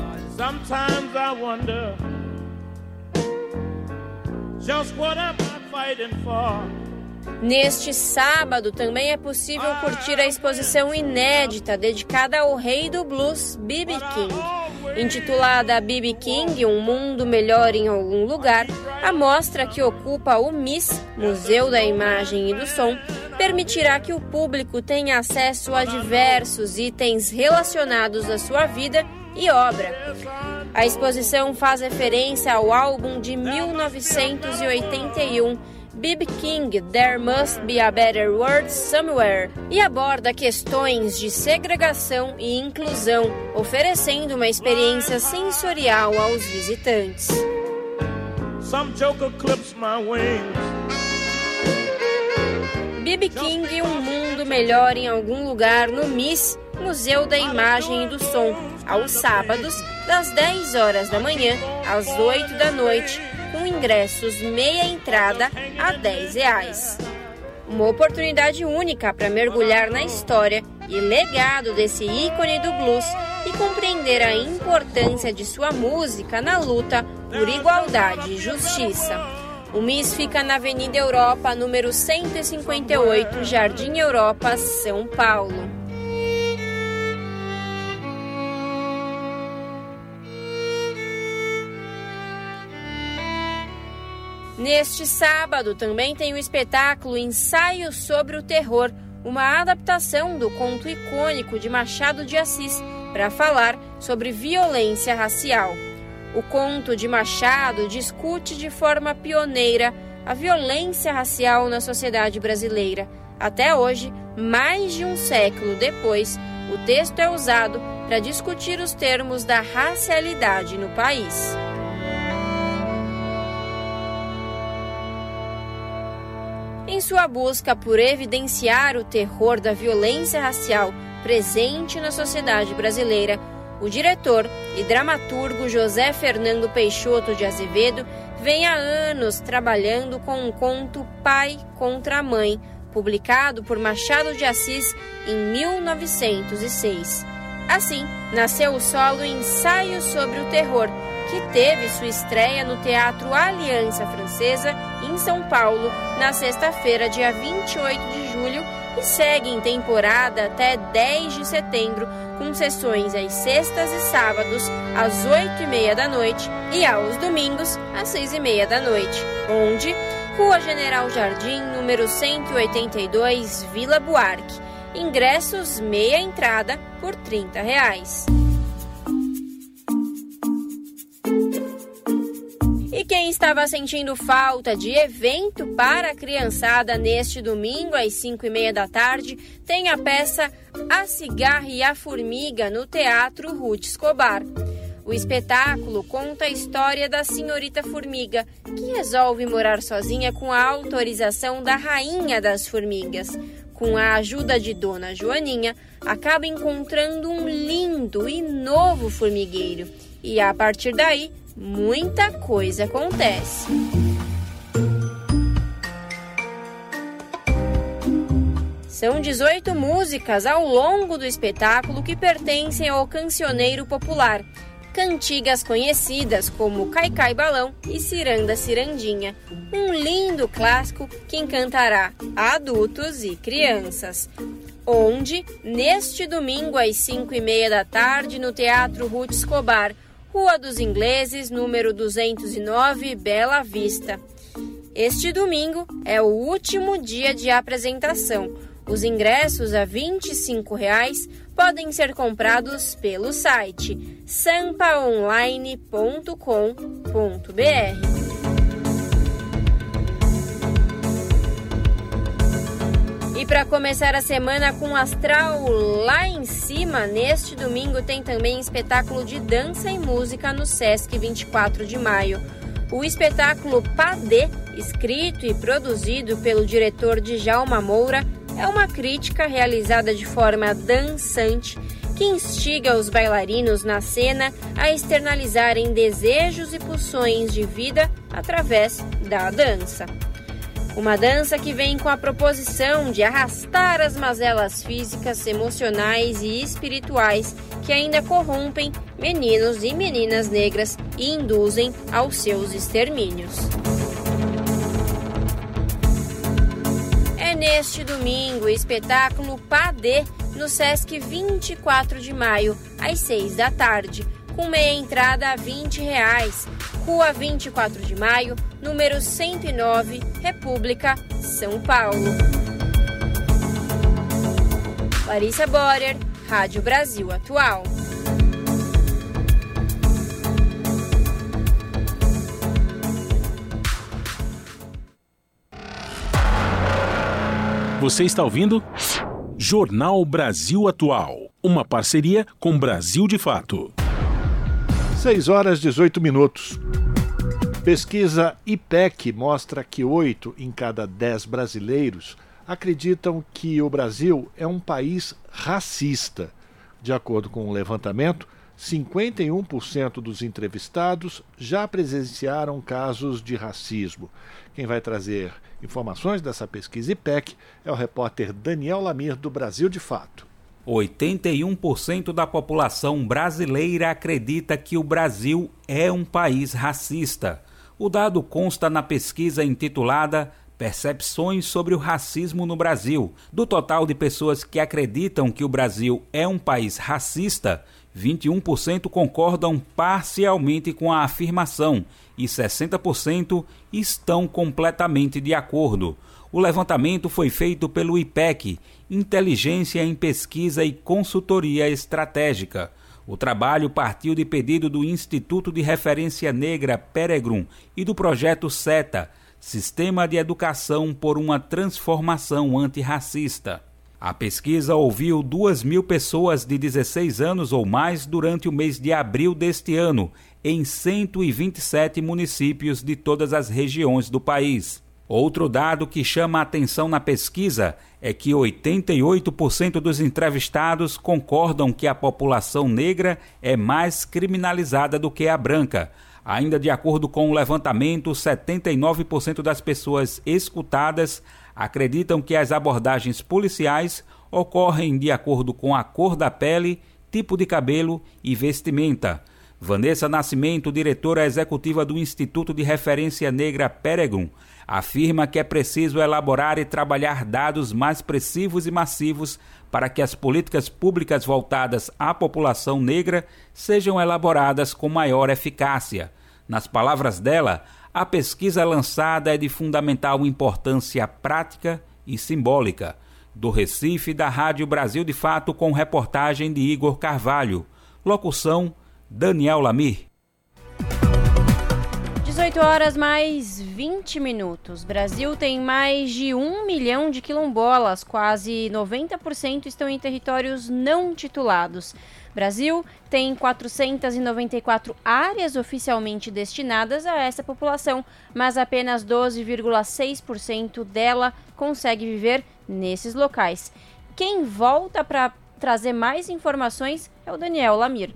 Neste sábado também é possível curtir a exposição inédita dedicada ao rei do blues, B.B. King. Intitulada B.B. King, Um Mundo Melhor em Algum Lugar, a mostra que ocupa o MIS, Museu da Imagem e do Som, permitirá que o público tenha acesso a diversos itens relacionados à sua vida e obra. A exposição faz referência ao álbum de 1981 B.B. King, There Must Be a Better World Somewhere, e aborda questões de segregação e inclusão, oferecendo uma experiência sensorial aos visitantes. B.B. King, Um Mundo Melhor em Algum Lugar no MIS, Museu da Imagem e do Som, aos sábados, das 10 horas da manhã às 8 da noite, com ingressos meia entrada a 10 reais. uma oportunidade única para mergulhar na história e legado desse ícone do blues e compreender a importância de sua música na luta por igualdade e justiça. O MIS fica na Avenida Europa, número 158, Jardim Europa, São Paulo. Neste sábado também tem o espetáculo Ensaio sobre o Terror, uma adaptação do conto icônico de Machado de Assis para falar sobre violência racial. O conto de Machado discute de forma pioneira a violência racial na sociedade brasileira. Até hoje, mais de um século depois, o texto é usado para discutir os termos da racialidade no país. Sua busca por evidenciar o terror da violência racial presente na sociedade brasileira, o diretor e dramaturgo José Fernando Peixoto de Azevedo vem há anos trabalhando com um conto Pai contra Mãe, publicado por Machado de Assis em 1906. Assim, nasceu o solo Ensaio sobre o Terror, que teve sua estreia no Teatro Aliança Francesa, em São Paulo, na sexta-feira, dia 28 de julho, e segue em temporada até 10 de setembro, com sessões às sextas e sábados, às 8 e meia da noite, e aos domingos, às 6 e meia da noite, onde Rua General Jardim, número 182, Vila Buarque. Ingressos meia entrada por 30 reais. Quem estava sentindo falta de evento para a criançada neste domingo às 5 e meia da tarde tem a peça A Cigarra e a Formiga no Teatro Ruth Escobar. O espetáculo conta a história da senhorita Formiga, que resolve morar sozinha com a autorização da Rainha das Formigas. Com a ajuda de Dona Joaninha, acaba encontrando um lindo e novo formigueiro. E a partir daí, muita coisa acontece. São 18 músicas ao longo do espetáculo que pertencem ao cancioneiro popular. Cantigas conhecidas como Caicai Balão e Ciranda Cirandinha. Um lindo clássico que encantará adultos e crianças. Onde, neste domingo às 5 e meia da tarde, no Teatro Ruth Escobar, Rua dos Ingleses, número 209, Bela Vista. Este domingo é o último dia de apresentação. Os ingressos a 25 reais podem ser comprados pelo site sampaonline.com.br. E para começar a semana com astral lá em cima, neste domingo tem também espetáculo de dança e música no Sesc 24 de maio. O espetáculo Padê, escrito e produzido pelo diretor Djalma Moura, é uma crítica realizada de forma dançante que instiga os bailarinos na cena a externalizarem desejos e pulsões de vida através da dança. Uma dança que vem com a proposição de arrastar as mazelas físicas, emocionais e espirituais que ainda corrompem meninos e meninas negras e induzem aos seus extermínios. É neste domingo o espetáculo Padê no Sesc 24 de maio, às 6 da tarde, com meia entrada a R$ 20. Reais Rua 24 de Maio, número 109, República, São Paulo. Larissa Borer, Rádio Brasil Atual. Você está ouvindo? Jornal Brasil Atual. Uma parceria com Brasil de Fato. 6 horas 18 minutos. Pesquisa IPEC mostra que 8 em cada 10 brasileiros acreditam que o Brasil é um país racista. De acordo com o levantamento, 51% dos entrevistados já presenciaram casos de racismo. Quem vai trazer informações dessa pesquisa IPEC é o repórter Daniel Lamir, do Brasil de Fato. 81% da população brasileira acredita que o Brasil é um país racista. O dado consta na pesquisa intitulada Percepções sobre o racismo no Brasil. Do total de pessoas que acreditam que o Brasil é um país racista, 21% concordam parcialmente com a afirmação e 60% estão completamente de acordo. O levantamento foi feito pelo IPEC, Inteligência em Pesquisa e Consultoria Estratégica. O trabalho partiu de pedido do Instituto de Referência Negra Peregrum e do projeto SETA, Sistema de Educação por uma Transformação Antirracista. A pesquisa ouviu 2 mil pessoas de 16 anos ou mais durante o mês de abril deste ano, em 127 municípios de todas as regiões do país. Outro dado que chama a atenção na pesquisa é que 88% dos entrevistados concordam que a população negra é mais criminalizada do que a branca Ainda de acordo com o levantamento, 79% das pessoas escutadas acreditam que as abordagens policiais ocorrem de acordo com a cor da pele, tipo de cabelo e vestimenta. Vanessa Nascimento, diretora executiva do Instituto de Referência Negra Peregum, afirma que é preciso elaborar e trabalhar dados mais precisos e massivos para que as políticas públicas voltadas à população negra sejam elaboradas com maior eficácia. Nas palavras dela, a pesquisa lançada é de fundamental importância prática e simbólica. Do Recife, da Rádio Brasil de Fato, com reportagem de Igor Carvalho. Locução: Daniel Lamir. 18 horas mais 20 minutos. Brasil tem mais de um milhão de quilombolas, quase 90% estão em territórios não titulados. Brasil tem 494 áreas oficialmente destinadas a essa população, mas apenas 12,6% dela consegue viver nesses locais. Quem volta para trazer mais informações é o Daniel Lamir.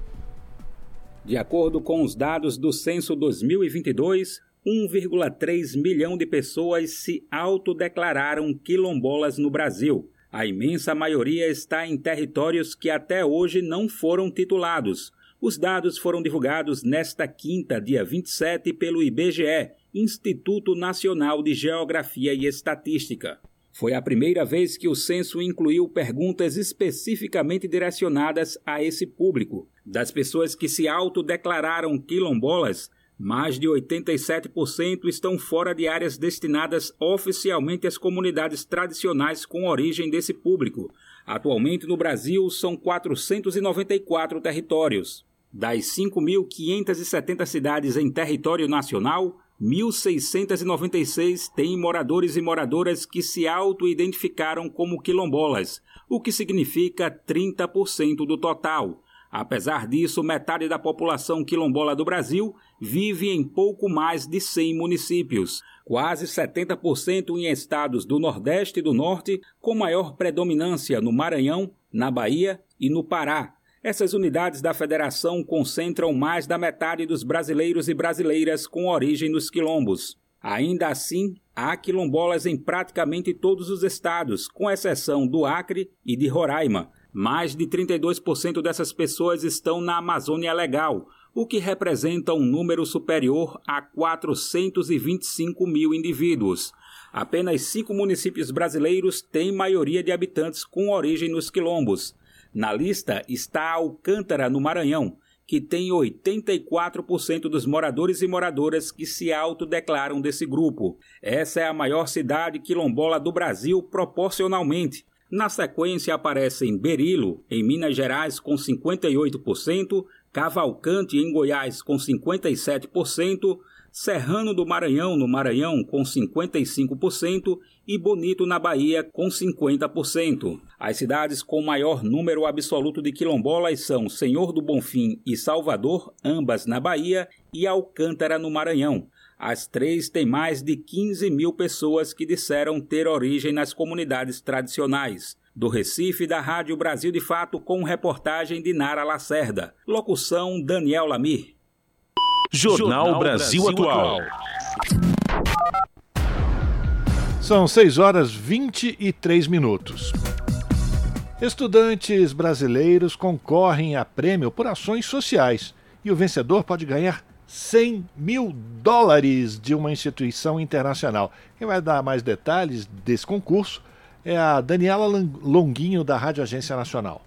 De acordo com os dados do censo 2022, 1,3 milhão de pessoas se autodeclararam quilombolas no Brasil. A imensa maioria está em territórios que até hoje não foram titulados. Os dados foram divulgados nesta quinta, dia 27, pelo IBGE, Instituto Nacional de Geografia e Estatística. Foi a primeira vez que o censo incluiu perguntas especificamente direcionadas a esse público. Das pessoas que se autodeclararam quilombolas, mais de 87% estão fora de áreas destinadas oficialmente às comunidades tradicionais com origem desse público. Atualmente no Brasil são 494 territórios. Das 5.570 cidades em território nacional, 1.696 têm moradores e moradoras que se auto-identificaram como quilombolas, o que significa 30% do total. Apesar disso, metade da população quilombola do Brasil vive em pouco mais de 100 municípios, quase 70% em estados do Nordeste e do Norte, com maior predominância no Maranhão, na Bahia e no Pará, essas unidades da federação concentram mais da metade dos brasileiros e brasileiras com origem nos quilombos. Ainda assim, há quilombolas em praticamente todos os estados, com exceção do Acre e de Roraima. Mais de 32% dessas pessoas estão na Amazônia Legal, o que representa um número superior a 425 mil indivíduos. Apenas cinco municípios brasileiros têm maioria de habitantes com origem nos quilombos. Na lista está Alcântara, no Maranhão, que tem 84% dos moradores e moradoras que se autodeclaram desse grupo. Essa é a maior cidade quilombola do Brasil proporcionalmente. Na sequência aparecem Berilo, em Minas Gerais, com 58%, Cavalcante, em Goiás, com 57%, Serrano do Maranhão, no Maranhão, com 55%, e Bonito, na Bahia, com 50%. As cidades com maior número absoluto de quilombolas são Senhor do Bonfim e Salvador, ambas na Bahia, e Alcântara, no Maranhão. As três têm mais de 15 mil pessoas que disseram ter origem nas comunidades tradicionais. Do Recife, da Rádio Brasil de Fato, com reportagem de Nara Lacerda. Locução Daniel Lamir. Jornal, Jornal Brasil, Brasil Atual. São 6 horas 23 minutos. Estudantes brasileiros concorrem a prêmio por ações sociais e o vencedor pode ganhar 100 mil dólares de uma instituição internacional. Quem vai dar mais detalhes desse concurso é a Daniela Longuinho, da Rádio Agência Nacional.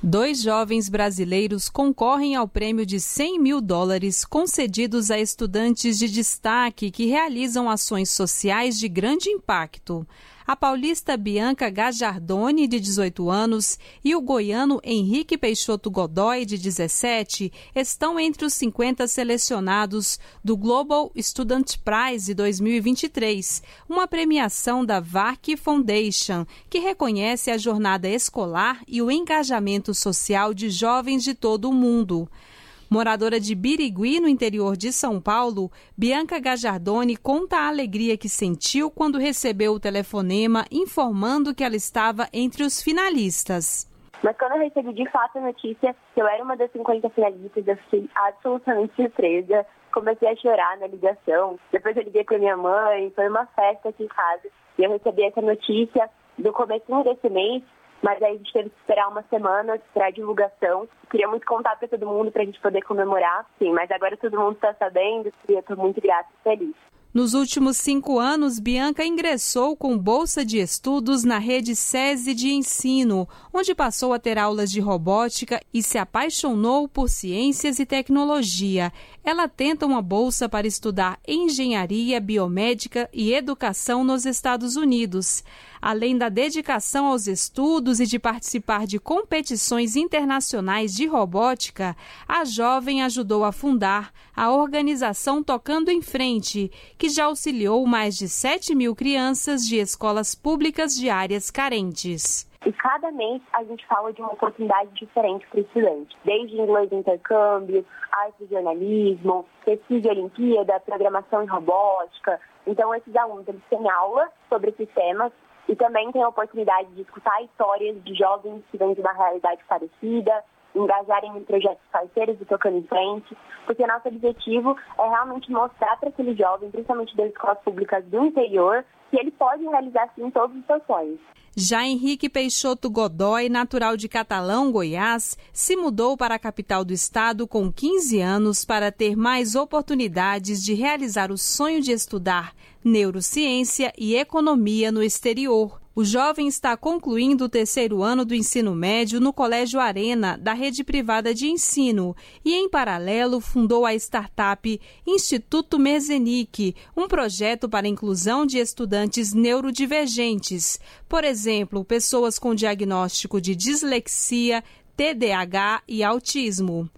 Dois jovens brasileiros concorrem ao prêmio de 100 mil dólares concedidos a estudantes de destaque que realizam ações sociais de grande impacto a paulista Bianca Gajardoni, de 18 anos, e o goiano Henrique Peixoto Godoy, de 17, estão entre os 50 selecionados do Global Student Prize 2023, uma premiação da VARC Foundation, que reconhece a jornada escolar e o engajamento social de jovens de todo o mundo. Moradora de Birigui, no interior de São Paulo, Bianca Gajardoni conta a alegria que sentiu quando recebeu o telefonema informando que ela estava entre os finalistas. Mas quando eu recebi de fato a notícia que eu era uma das 50 finalistas, eu fiquei absolutamente surpresa. Comecei a chorar na ligação. Depois eu liguei para minha mãe, foi uma festa aqui em casa. E eu recebi essa notícia do começo desse mês mas aí a gente teve que esperar uma semana para divulgação. Queria muito contar para todo mundo para a gente poder comemorar, sim, mas agora todo mundo está sabendo e eu estou muito grata e feliz. Nos últimos cinco anos, Bianca ingressou com bolsa de estudos na rede SESI de ensino, onde passou a ter aulas de robótica e se apaixonou por ciências e tecnologia. Ela tenta uma bolsa para estudar engenharia, biomédica e educação nos Estados Unidos. Além da dedicação aos estudos e de participar de competições internacionais de robótica, a jovem ajudou a fundar a organização Tocando em Frente, que já auxiliou mais de 7 mil crianças de escolas públicas de áreas carentes. E cada mês a gente fala de uma oportunidade diferente para o estudante, desde inglês de intercâmbio, arte de jornalismo, pesquisa de Olimpíada, programação em robótica. Então, esses alunos eles têm aula sobre esses temas e também tem a oportunidade de escutar histórias de jovens que vêm de uma realidade parecida, engajarem em projetos parceiros e tocando em frente, porque nosso objetivo é realmente mostrar para aqueles jovens, principalmente das escolas públicas do interior, que ele pode realizar sim todos os seus sonhos. Já Henrique Peixoto Godoy, natural de Catalão, Goiás, se mudou para a capital do estado com 15 anos para ter mais oportunidades de realizar o sonho de estudar neurociência e economia no exterior. O jovem está concluindo o terceiro ano do ensino médio no Colégio Arena, da rede privada de ensino, e, em paralelo, fundou a startup Instituto Merzenic, um projeto para a inclusão de estudantes neurodivergentes, por exemplo, pessoas com diagnóstico de dislexia, TDAH e autismo.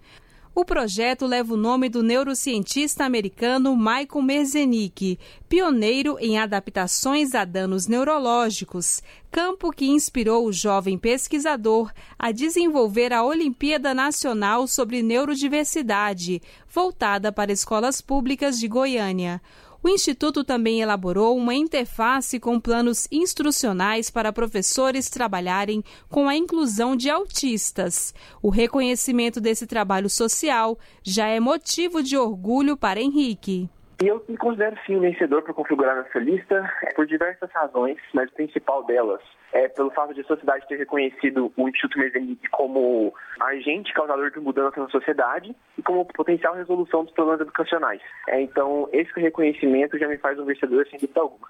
O projeto leva o nome do neurocientista americano Michael Merzenick, pioneiro em adaptações a danos neurológicos, campo que inspirou o jovem pesquisador a desenvolver a Olimpíada Nacional sobre Neurodiversidade, voltada para escolas públicas de Goiânia. O Instituto também elaborou uma interface com planos instrucionais para professores trabalharem com a inclusão de autistas. O reconhecimento desse trabalho social já é motivo de orgulho para Henrique. E eu me considero sim vencedor por configurar nessa lista por diversas razões, mas a principal delas é pelo fato de a sociedade ter reconhecido o Instituto Merzenic como agente causador de mudança na sociedade e como potencial resolução dos problemas educacionais. É, então, esse reconhecimento já me faz um vencedor sem dúvida alguma.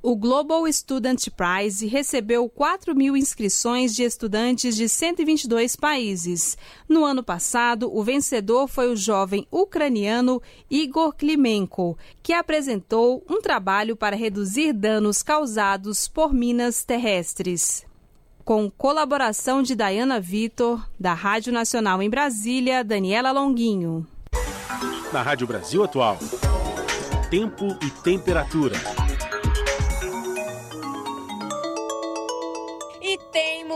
O Global Student Prize recebeu 4 mil inscrições de estudantes de 122 países. No ano passado, o vencedor foi o jovem ucraniano Igor Klimenko, que apresentou um trabalho para reduzir danos causados por minas terrestres. Com colaboração de Diana Vitor, da Rádio Nacional em Brasília, Daniela Longuinho. Na Rádio Brasil Atual, tempo e temperatura.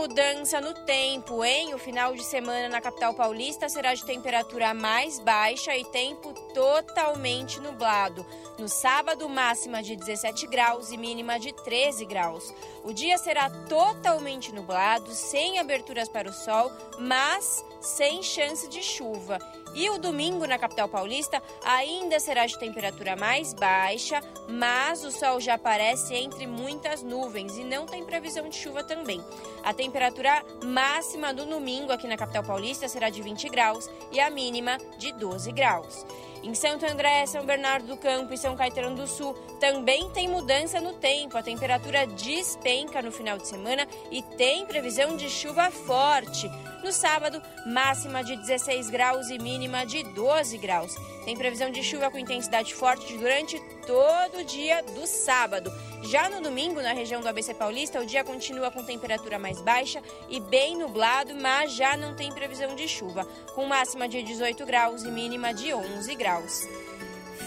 Mudança no tempo, hein? O final de semana na capital paulista será de temperatura mais baixa e tempo totalmente nublado. No sábado, máxima de 17 graus e mínima de 13 graus. O dia será totalmente nublado, sem aberturas para o sol, mas sem chance de chuva. E o domingo na capital paulista ainda será de temperatura mais baixa, mas o sol já aparece entre muitas nuvens e não tem previsão de chuva também. A temperatura máxima do domingo aqui na capital paulista será de 20 graus e a mínima de 12 graus. Em Santo André, São Bernardo do Campo e São Caetano do Sul também tem mudança no tempo. A temperatura despenca no final de semana e tem previsão de chuva forte. No sábado, máxima de 16 graus e mínima de 12 graus. Tem previsão de chuva com intensidade forte durante todo dia do sábado. Já no domingo, na região do ABC Paulista, o dia continua com temperatura mais baixa e bem nublado, mas já não tem previsão de chuva, com máxima de 18 graus e mínima de 11 graus.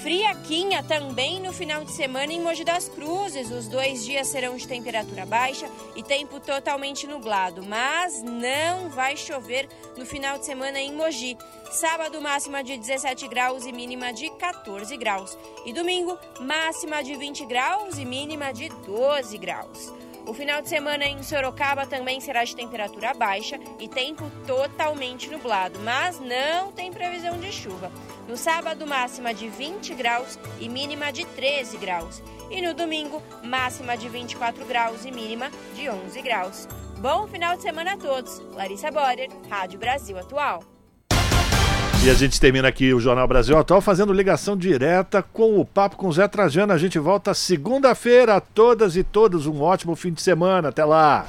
Friaquinha também no final de semana em Mogi das Cruzes. Os dois dias serão de temperatura baixa e tempo totalmente nublado, mas não vai chover no final de semana em Mogi. Sábado, máxima de 17 graus e mínima de 14 graus. E domingo, máxima de 20 graus e mínima de 12 graus. O final de semana em Sorocaba também será de temperatura baixa e tempo totalmente nublado, mas não tem previsão de chuva. No sábado, máxima de 20 graus e mínima de 13 graus. E no domingo, máxima de 24 graus e mínima de 11 graus. Bom final de semana a todos. Larissa Borer, Rádio Brasil Atual. E a gente termina aqui o Jornal Brasil Atual fazendo ligação direta com o Papo com Zé Trajano. A gente volta segunda-feira. A todas e todos um ótimo fim de semana. Até lá.